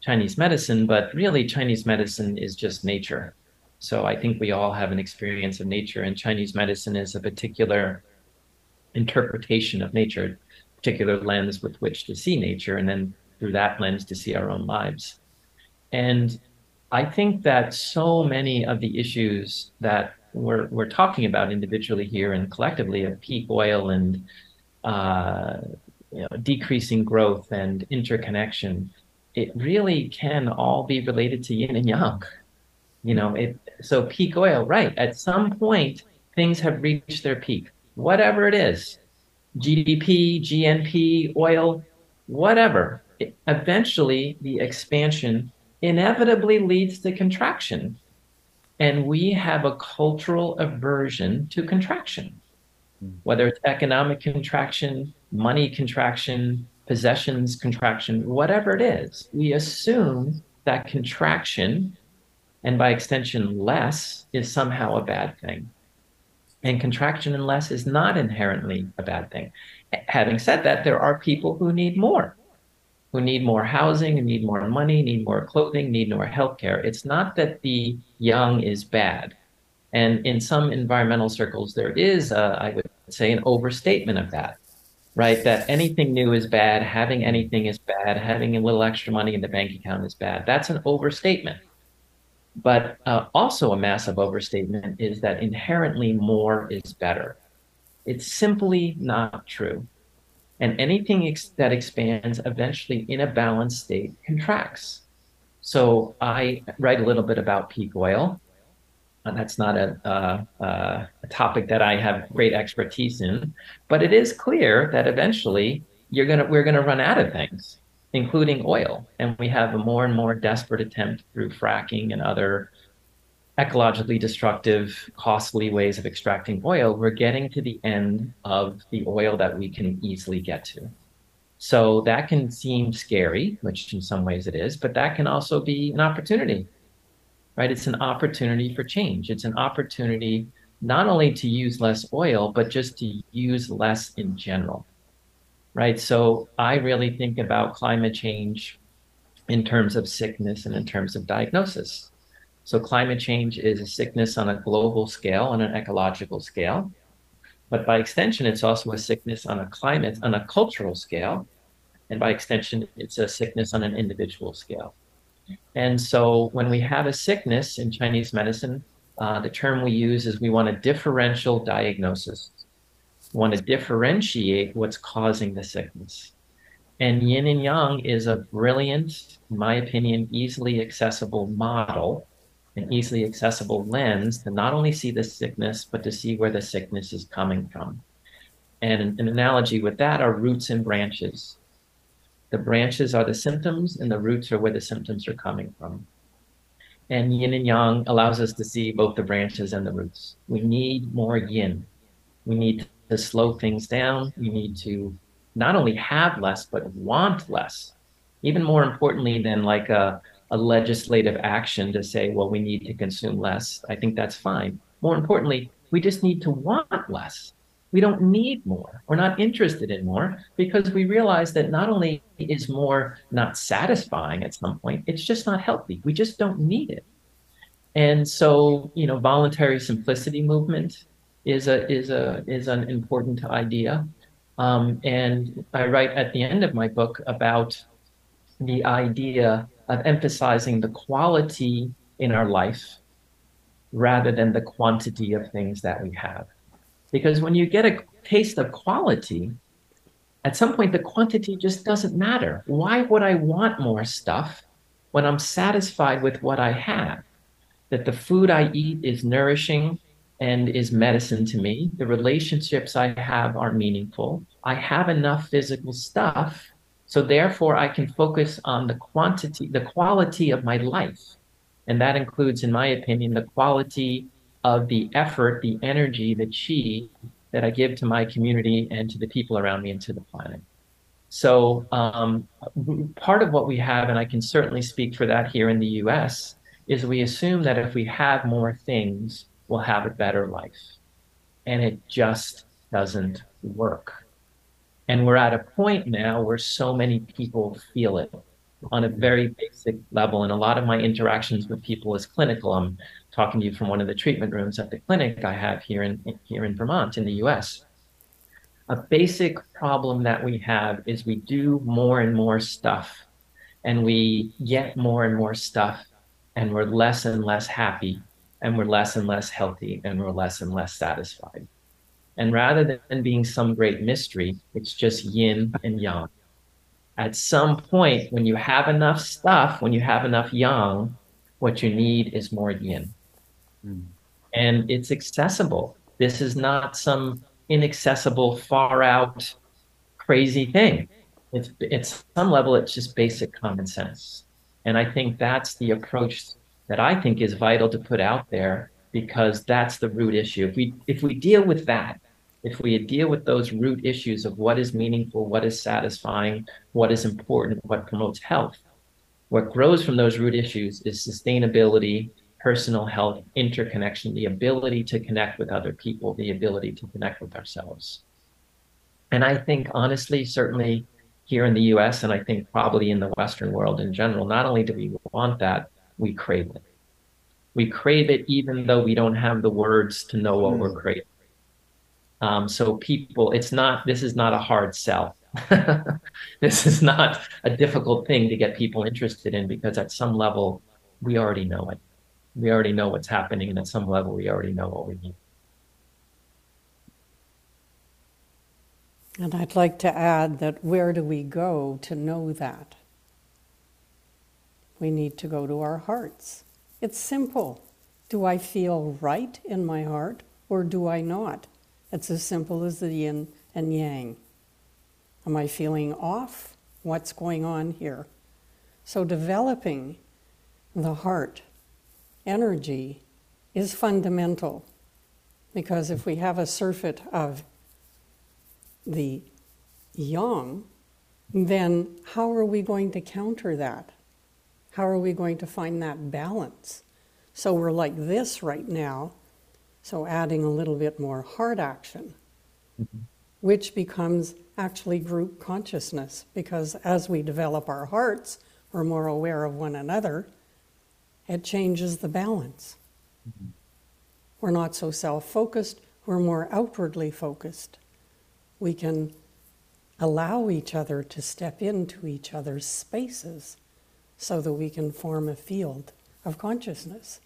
Chinese medicine, but really Chinese medicine is just nature. So I think we all have an experience of nature, and Chinese medicine is a particular interpretation of nature, particular lens with which to see nature, and then through that lens to see our own lives. And I think that so many of the issues that we're, we're talking about individually here and collectively of peak oil and uh, you know, decreasing growth and interconnection, it really can all be related to yin and yang. You know, it so peak oil, right? At some point, things have reached their peak, whatever it is, GDP, GNP, oil, whatever. It, eventually, the expansion inevitably leads to contraction. And we have a cultural aversion to contraction, Mm. whether it's economic contraction, money contraction, possessions contraction, whatever it is. We assume that contraction, and by extension, less, is somehow a bad thing. And contraction and less is not inherently a bad thing. Having said that, there are people who need more who need more housing need more money, need more clothing, need more healthcare. It's not that the yang is bad. And in some environmental circles, there is, a, I would say, an overstatement of that, right? That anything new is bad, having anything is bad, having a little extra money in the bank account is bad. That's an overstatement. But uh, also, a massive overstatement is that inherently more is better. It's simply not true. And anything ex- that expands eventually in a balanced state contracts. So I write a little bit about peak oil. Uh, that's not a, uh, uh, a topic that I have great expertise in, but it is clear that eventually you're gonna we're gonna run out of things, including oil, and we have a more and more desperate attempt through fracking and other ecologically destructive, costly ways of extracting oil, we're getting to the end of the oil that we can easily get to. So that can seem scary, which in some ways it is, but that can also be an opportunity, right? It's an opportunity for change. It's an opportunity not only to use less oil, but just to use less in general, right? So I really think about climate change in terms of sickness and in terms of diagnosis so climate change is a sickness on a global scale, on an ecological scale. But by extension, it's also a sickness on a climate, on a cultural scale. And by extension, it's a sickness on an individual scale. And so when we have a sickness in Chinese medicine, uh, the term we use is we want a differential diagnosis. We want to differentiate what's causing the sickness. And yin and yang is a brilliant, in my opinion, easily accessible model an easily accessible lens to not only see the sickness, but to see where the sickness is coming from. And an, an, analogy with that are roots and branches. The branches are the symptoms, and the roots are where the symptoms are coming from. And yin and yang allows us to see both the branches and the roots. We need more yin. We need to slow things down. We need to not only have less, but want less. Even more importantly than like a a legislative action to say, well, we need to consume less. I think that's fine. More importantly, we just need to want less. We don't need more. We're not interested in more because we realize that not only is more not satisfying at some point, it's just not healthy. We just don't need it. And so, you know, voluntary simplicity movement is a is a is an important idea. Um, and I write at the end of my book about the idea of emphasizing the quality in our life rather than the quantity of things that we have. Because when you get a taste of quality, at some point the quantity just doesn't matter. Why would I want more stuff when I'm satisfied with what I have? That the food I eat is nourishing and is medicine to me. The relationships I have are meaningful. I have enough physical stuff so therefore, I can focus on the quantity, the quality of my life. And that includes, in my opinion, the quality of the effort, the energy, the chi that I give to my community and to the people around me and to the planet. So um, part of what we have, and I can certainly speak for that here in the US, is we assume that if we have more things, we'll have a better life. And it just doesn't work. And we're at a point now where so many people feel it on a very basic level. And a lot of my interactions with people is clinical. I'm talking to you from one of the treatment rooms at the clinic I have here in here in Vermont in the US. A basic problem that we have is we do more and more stuff and we get more and more stuff and we're less and less happy and we're less and less healthy and we're less and less satisfied. And rather than being some great mystery, it's just yin and yang. At some point, when you have enough stuff, when you have enough yang, What you need is more yin. Mm. And it's accessible. This is not some inaccessible, far out, crazy thing. It's it's some level it's just basic common sense. And I think that's the approach that I think is vital to put out there because that's the root issue. If we if we deal with that, if we deal with those root issues of what is meaningful, what is satisfying, what is important, what promotes health, what grows from those root issues is sustainability, personal health, interconnection, the ability to connect with other people, the ability to connect with ourselves. And I think, honestly, certainly here in the US, and I think probably in the Western world in general, not only do we want that, we crave it. We crave it even though we don't have the words to know what we're craving. Um, so people, it's not, this is not a hard sell. this is not a difficult thing to get people interested in because at some level, we already know it. We already know what's happening, and at some level, we already know what we need. And I'd like to add that where do we go to know that? We need to go to our hearts. It's simple. Do I feel right in my heart or do I not? It's as simple as the yin and yang. Am I feeling off? What's going on here? So, developing the heart energy is fundamental because if we have a surfeit of the yang, then how are we going to counter that? How are we going to find that balance? So we're like this right now, so adding a little bit more heart action, mm-hmm. which becomes actually group consciousness because as we develop our hearts, we're more aware of one another. It changes the balance. Mm-hmm. We're not so self focused, we're more outwardly focused we can allow each other to step into each other's spaces so that we can form a field of consciousness.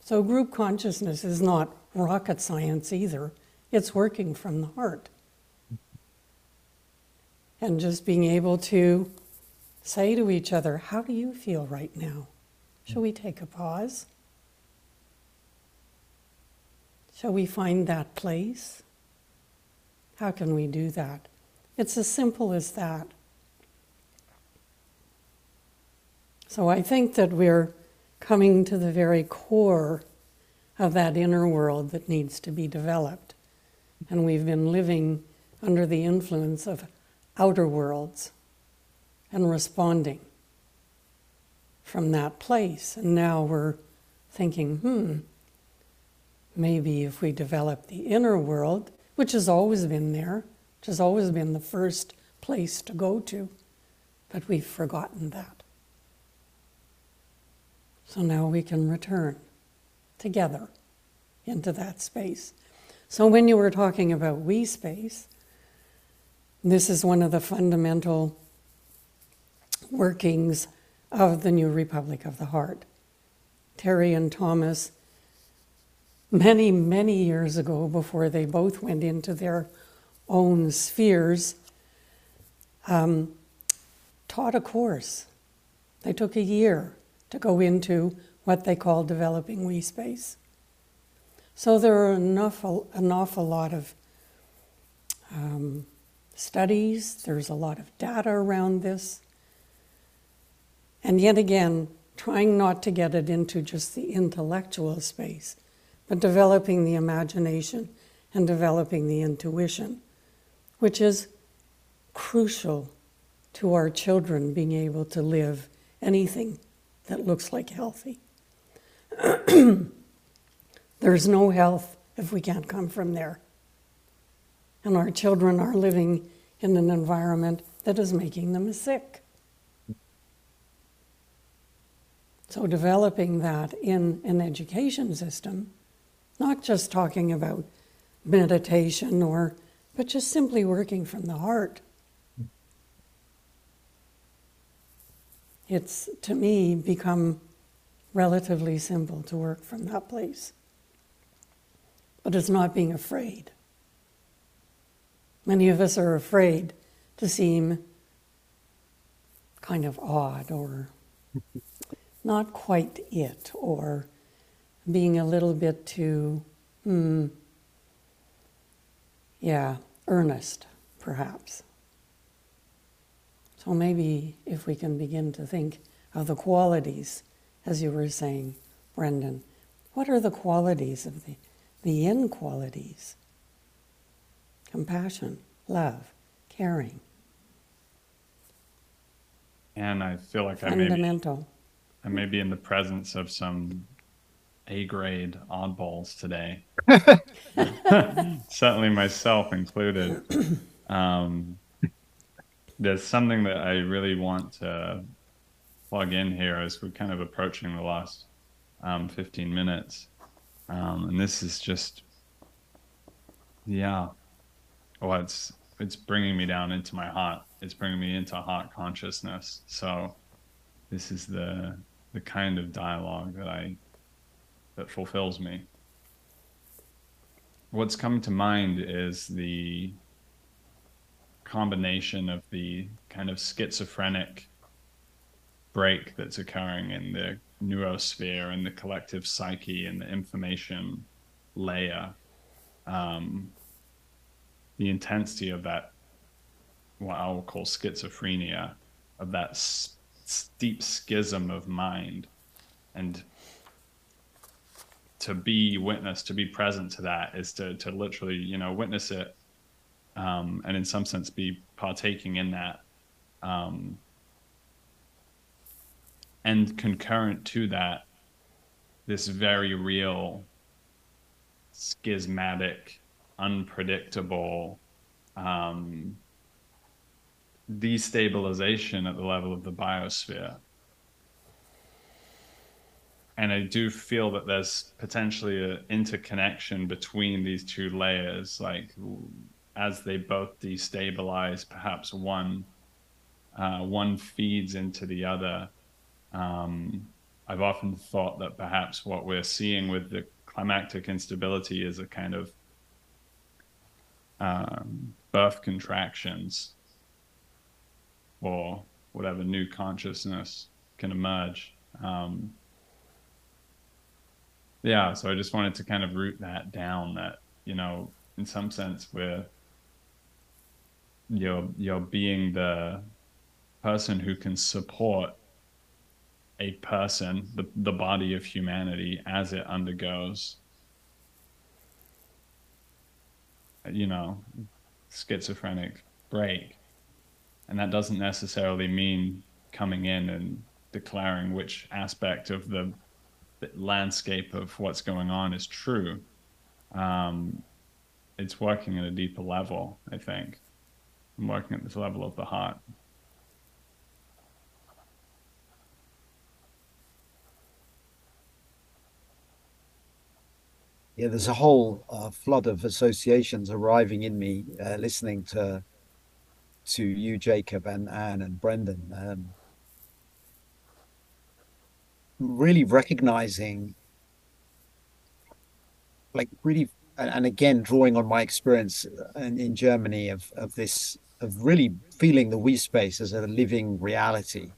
So, group consciousness is not rocket science either, it's working from the heart. And just being able to say to each other, How do you feel right now? Shall we take a pause? Shall we find that place? How can we do that? It's as simple as that. So I think that we're coming to the very core of that inner world that needs to be developed. And we've been living under the influence of outer worlds and responding from that place. And now we're thinking, hmm, maybe if we develop the inner world, which has always been there, which has always been the first place to go to, but we've forgotten that. So now we can return together into that space. So when you were talking about we space, this is one of the fundamental workings of the New Republic of the Heart. Terry and Thomas many, many years ago, before they both went into their own spheres, um, taught a course. They took a year to go into what they call developing we space. So there are enough, an awful lot of um, studies, there's a lot of data around this. And yet again, trying not to get it into just the intellectual space, but developing the imagination and developing the intuition, which is crucial to our children being able to live anything that looks like healthy. There's no health if we can't come from there. And our children are living in an environment that is making them sick. So, developing that in an education system not just talking about meditation or, but just simply working from the heart. It's, to me, become relatively simple to work from that place. But it's not being afraid. Many of us are afraid to seem kind of odd or not quite it, or being a little bit too, hmm, yeah, earnest, perhaps. So maybe if we can begin to think of the qualities, as you were saying, Brendan, what are the qualities of the, the in qualities? Compassion, love, caring. And I feel like. I may I may be in the presence of some A grade oddballs today. Certainly myself included. Um, there's something that I really want to plug in here as we're kind of approaching the last um, 15 minutes. Um, and this is just, yeah, well, it's it's bringing me down into my heart. It's bringing me into heart consciousness. So this is the the kind of dialogue that I that fulfills me. What's coming to mind is the combination of the kind of schizophrenic break that's occurring in the noosphere and the collective psyche and the information layer um, the intensity of that, what I will call schizophrenia, of that steep schism of mind, and to be witness, to be present to that, is to to literally, you know, witness it, um, and in some sense be partaking in that. Um, and concurrent to that, this very real schismatic unpredictable um, destabilization at the level of the biosphere. And I do feel that there's potentially an interconnection between these two layers, like as they both destabilize, perhaps one uh, one feeds into the other. Um, I've often thought that perhaps what we're seeing with the climactic instability is a kind of um, birth contractions or whatever new consciousness can emerge. Um, yeah, so I just wanted to kind of root that down that, you know, in some sense we're you're you're being the person who can support a person, the the body of humanity as it undergoes you know, schizophrenic break. And that doesn't necessarily mean coming in and declaring which aspect of the, landscape of what's going on is true. Um, it's working at a deeper level, I think. I'm working at this level of the heart. yeah, there's a whole uh, flood of associations arriving in me uh, listening to to you, Jacob, and Anne and Brendan. Um, really recognizing, like, really, and, again, drawing on my experience in, in Germany of of this of really feeling the we space as a living reality,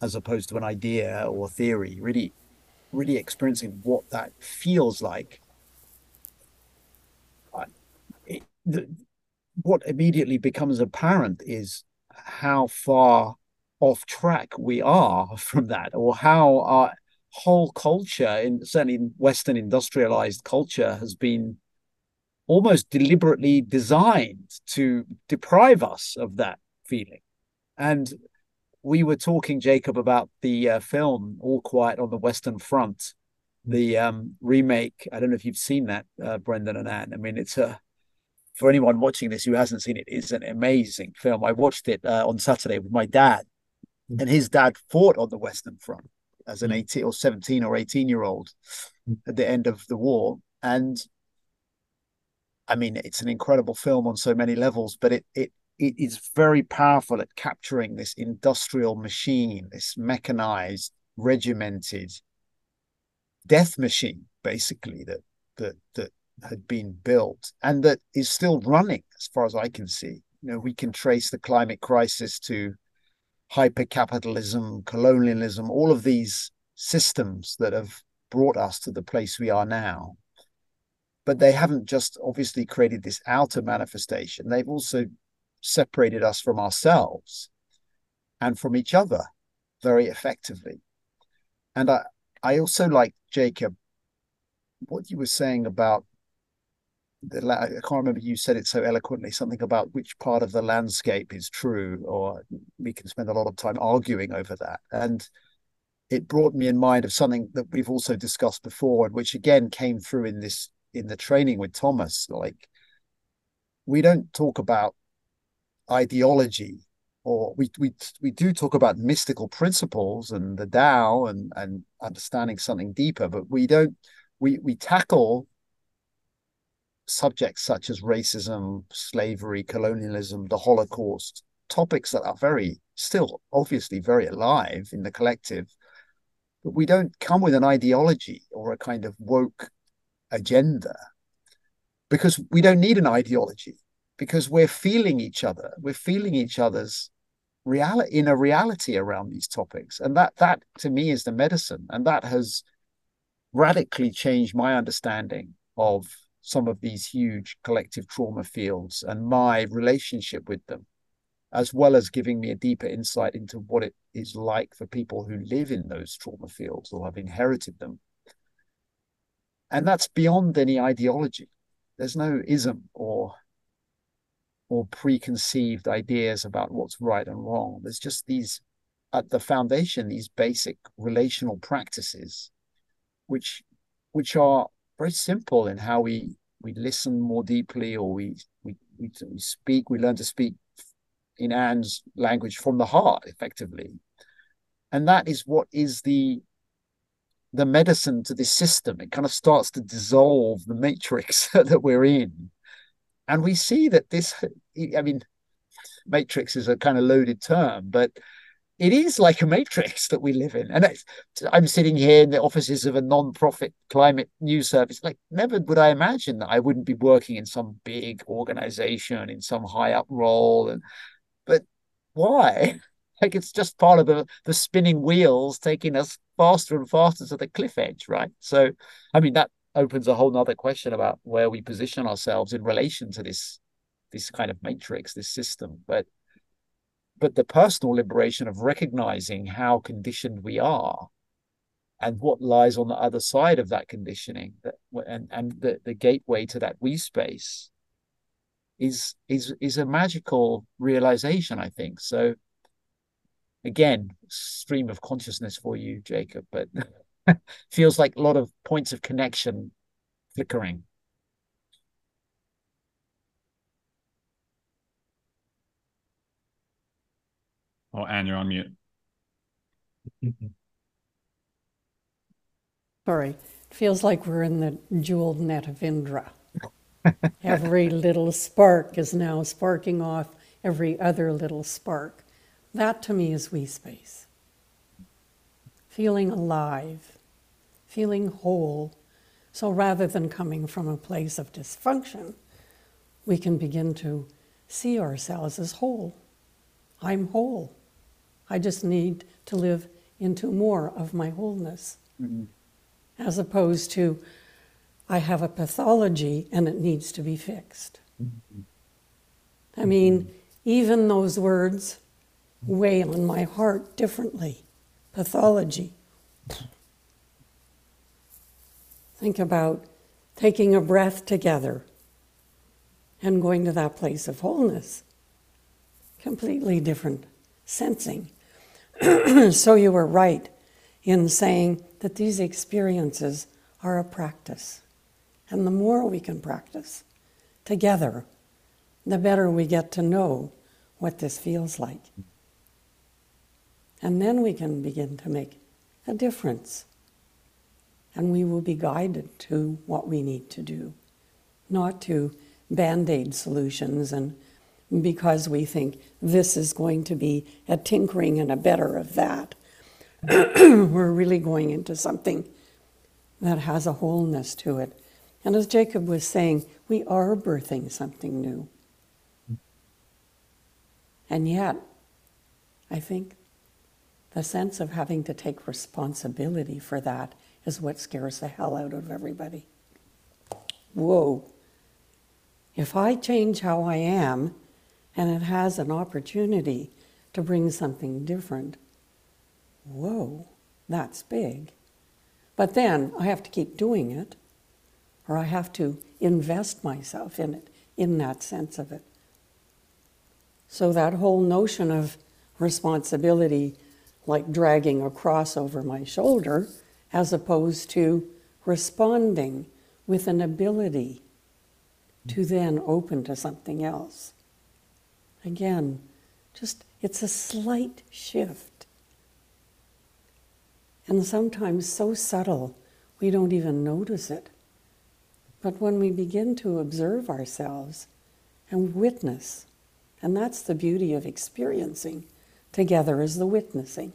as opposed to an idea or theory. Really really experiencing what that feels like. The, what immediately becomes apparent is how far off track we are from that, or how our whole culture, in certainly in Western industrialized culture, has been almost deliberately designed to deprive us of that feeling. And we were talking, Jacob, about the uh, film All Quiet on the Western Front, the um, remake. I don't know if you've seen that, uh, Brendan and Anne. I mean, it's a for anyone watching this who hasn't seen it, it's an amazing film. I watched it uh, on Saturday with my dad, mm. and his dad fought on the Western Front as an mm. 18 or 17 or 18 year old mm. at the end of the war. And I mean, it's an incredible film on so many levels, but it it it is very powerful at capturing this industrial machine, this mechanized, regimented death machine, basically that that that had been built and that is still running, as far as I can see. You know, we can trace the climate crisis to hypercapitalism, colonialism, all of these systems that have brought us to the place we are now. But they haven't just obviously created this outer manifestation, they've also separated us from ourselves and from each other very effectively. And I, I also like Jacob, what you were saying about the I can't remember you said it so eloquently something about which part of the landscape is true or we can spend a lot of time arguing over that. And it brought me in mind of something that we've also discussed before and which again came through in this in the training with Thomas like we don't talk about ideology or we we we do talk about mystical principles and the Tao and and understanding something deeper but we don't we we tackle subjects such as racism, slavery, colonialism, the Holocaust, topics that are very, still obviously very alive in the collective. But we don't come with an ideology or a kind of woke agenda because we don't need an ideology because we're feeling each other. We're feeling each other's reality in a reality around these topics. And that that to me is the medicine. And that has radically changed my understanding of some of these huge collective trauma fields and my relationship with them, as well as giving me a deeper insight into what it is like for people who live in those trauma fields or have inherited them. And that's beyond any ideology. There's no ism or or preconceived ideas about what's right and wrong. There's just these at the foundation, these basic relational practices, which which are very simple in how we we listen more deeply or we we, we, speak we learn to speak in Anne's language from the heart effectively. And that is what is the the medicine to this system. It kind of starts to dissolve the matrix that we're in. And we see that this i mean matrix is a kind of loaded term but it is like a matrix that we live in. And I'm sitting here in the offices of a non-profit climate news service. Like, never would I imagine that I wouldn't be working in some big organization in some high up role. And but why? Like it's just part of the the spinning wheels taking us faster and faster to the cliff edge, right? So, I mean, that opens a whole nother question about where we position ourselves in relation to this this kind of matrix, this system. But but the personal liberation of recognizing how conditioned we are and what lies on the other side of that conditioning that and and the, the gateway to that we space is is is a magical realization i think. So again stream of consciousness for you jacob but feels like a lot of points of connection flickering Oh, Anne, you're on mute. Sorry. It feels like we're in the jeweled net of Indra. every little spark is now sparking off every other little spark. That to me is we space. Feeling alive, feeling whole. So rather than coming from a place of dysfunction, we can begin to see ourselves as whole. I'm whole. I just need to live into more of my wholeness. Mm-hmm. As opposed to, I have a pathology and it needs to be fixed. Mm-hmm. I mean, even those words weigh on my heart differently. Pathology. Think about taking a breath together and going to that place of wholeness. Completely different sensing. so you were right in saying that these experiences are a practice. And the more we can practice together, the better we get to know what this feels like. And then we can begin to make a difference. And we will be guided to what we need to do, not to band aid solutions and because we think this is going to be a tinkering and a better of that. We're really going into something that has a wholeness to it. And as Jacob was saying, we are birthing something new. And yet, I think the sense of having to take responsibility for that is what scares the hell out of everybody. Whoa. If I change how I am and it has an opportunity to bring something different, whoa, that's big. But then I have to keep doing it, or I have to invest myself in it, in that sense of it. So that whole notion of responsibility, like dragging a cross over my shoulder, as opposed to responding with an ability to then open to something else. Again, just it's a slight shift. And sometimes so subtle we don't even notice it. But when we begin to observe ourselves and witness, and that's the beauty of experiencing together is the witnessing.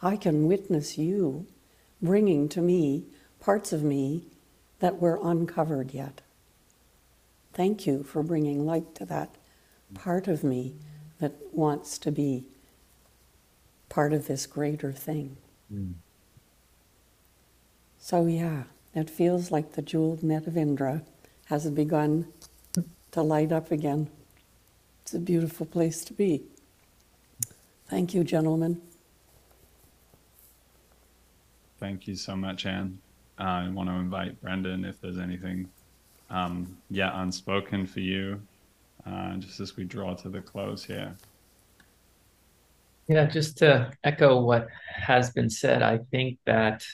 I can witness you bringing to me parts of me that were uncovered yet. Thank you for bringing light to that part of me that wants to be part of this greater thing. Mm. So, yeah, it feels like the jeweled net of Indra has begun to light up again. It's a beautiful place to be. Thank you, gentlemen. Thank you so much, Anne. Uh, I want to invite Brendan if there's anything um, yet unspoken for you, uh, just as we draw to the close here. Yeah, just to echo what has been said, I think that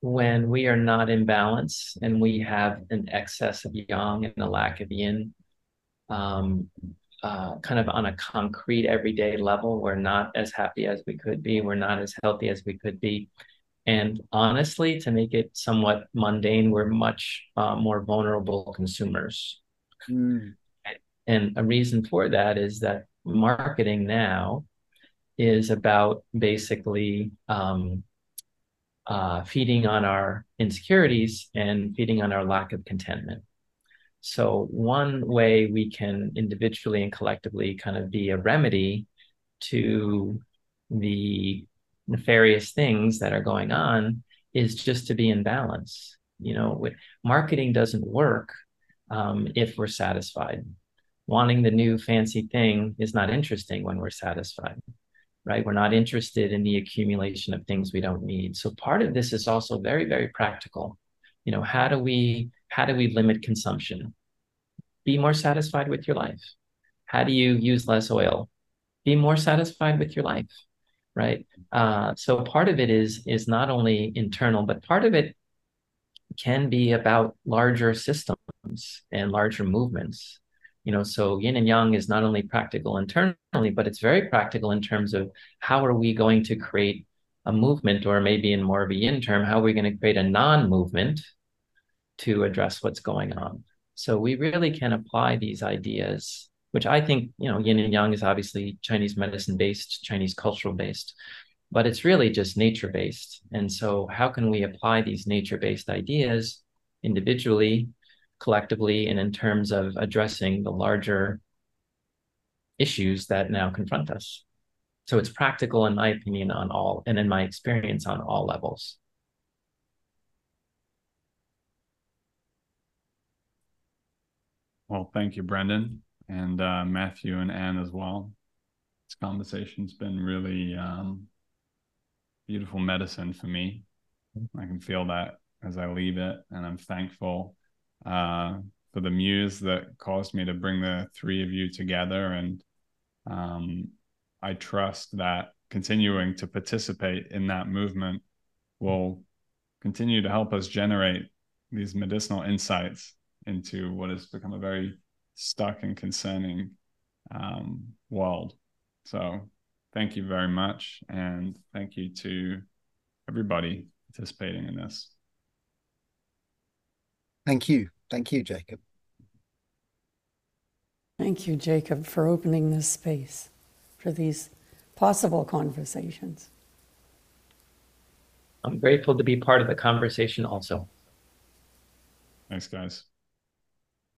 when we are not in balance and we have an excess of yang and a lack of yin, um, uh, kind of on a concrete everyday level, we're not as happy as we could be. We're not as healthy as we could be. And honestly, to make it somewhat mundane, we're much uh, more vulnerable consumers. Mm. And a reason for that is that marketing now is about basically um, uh, feeding on our insecurities and feeding on our lack of contentment. So, one way we can individually and collectively kind of be a remedy to the nefarious things that are going on is just to be in balance. You know, marketing doesn't work um, if we're satisfied. Wanting the new fancy thing is not interesting when we're satisfied, right? We're not interested in the accumulation of things we don't need. So part of this is also very, very practical. You know, how do we how do we limit consumption? Be more satisfied with your life. How do you use less oil? Be more satisfied with your life right? Uh, so part of it is is not only internal, but part of it can be about larger systems and larger movements. You know, so yin and yang is not only practical internally, but it's very practical in terms of how are we going to create a movement, or maybe in more of a yin term, how are we going to create a non-movement to address what's going on? So we really can apply these ideas which I think, you know, yin and yang is obviously Chinese medicine based, Chinese cultural based, but it's really just nature based. And so, how can we apply these nature based ideas individually, collectively, and in terms of addressing the larger issues that now confront us? So, it's practical, in my opinion, on all, and in my experience, on all levels. Well, thank you, Brendan and uh, Matthew and Anne as well. This conversation's been really um, beautiful medicine for me. I can feel that as I leave it, and I'm thankful uh, for the muse that caused me to bring the three of you together. And um, I trust that continuing to participate in that movement will continue to help us generate these medicinal insights into what has become a very stuck and concerning um, world. So thank you very much. And thank you to everybody participating in this. Thank you. Thank you, Jacob. Thank you, Jacob, for opening this space for these possible conversations. I'm grateful to be part of the conversation also. Thanks, guys.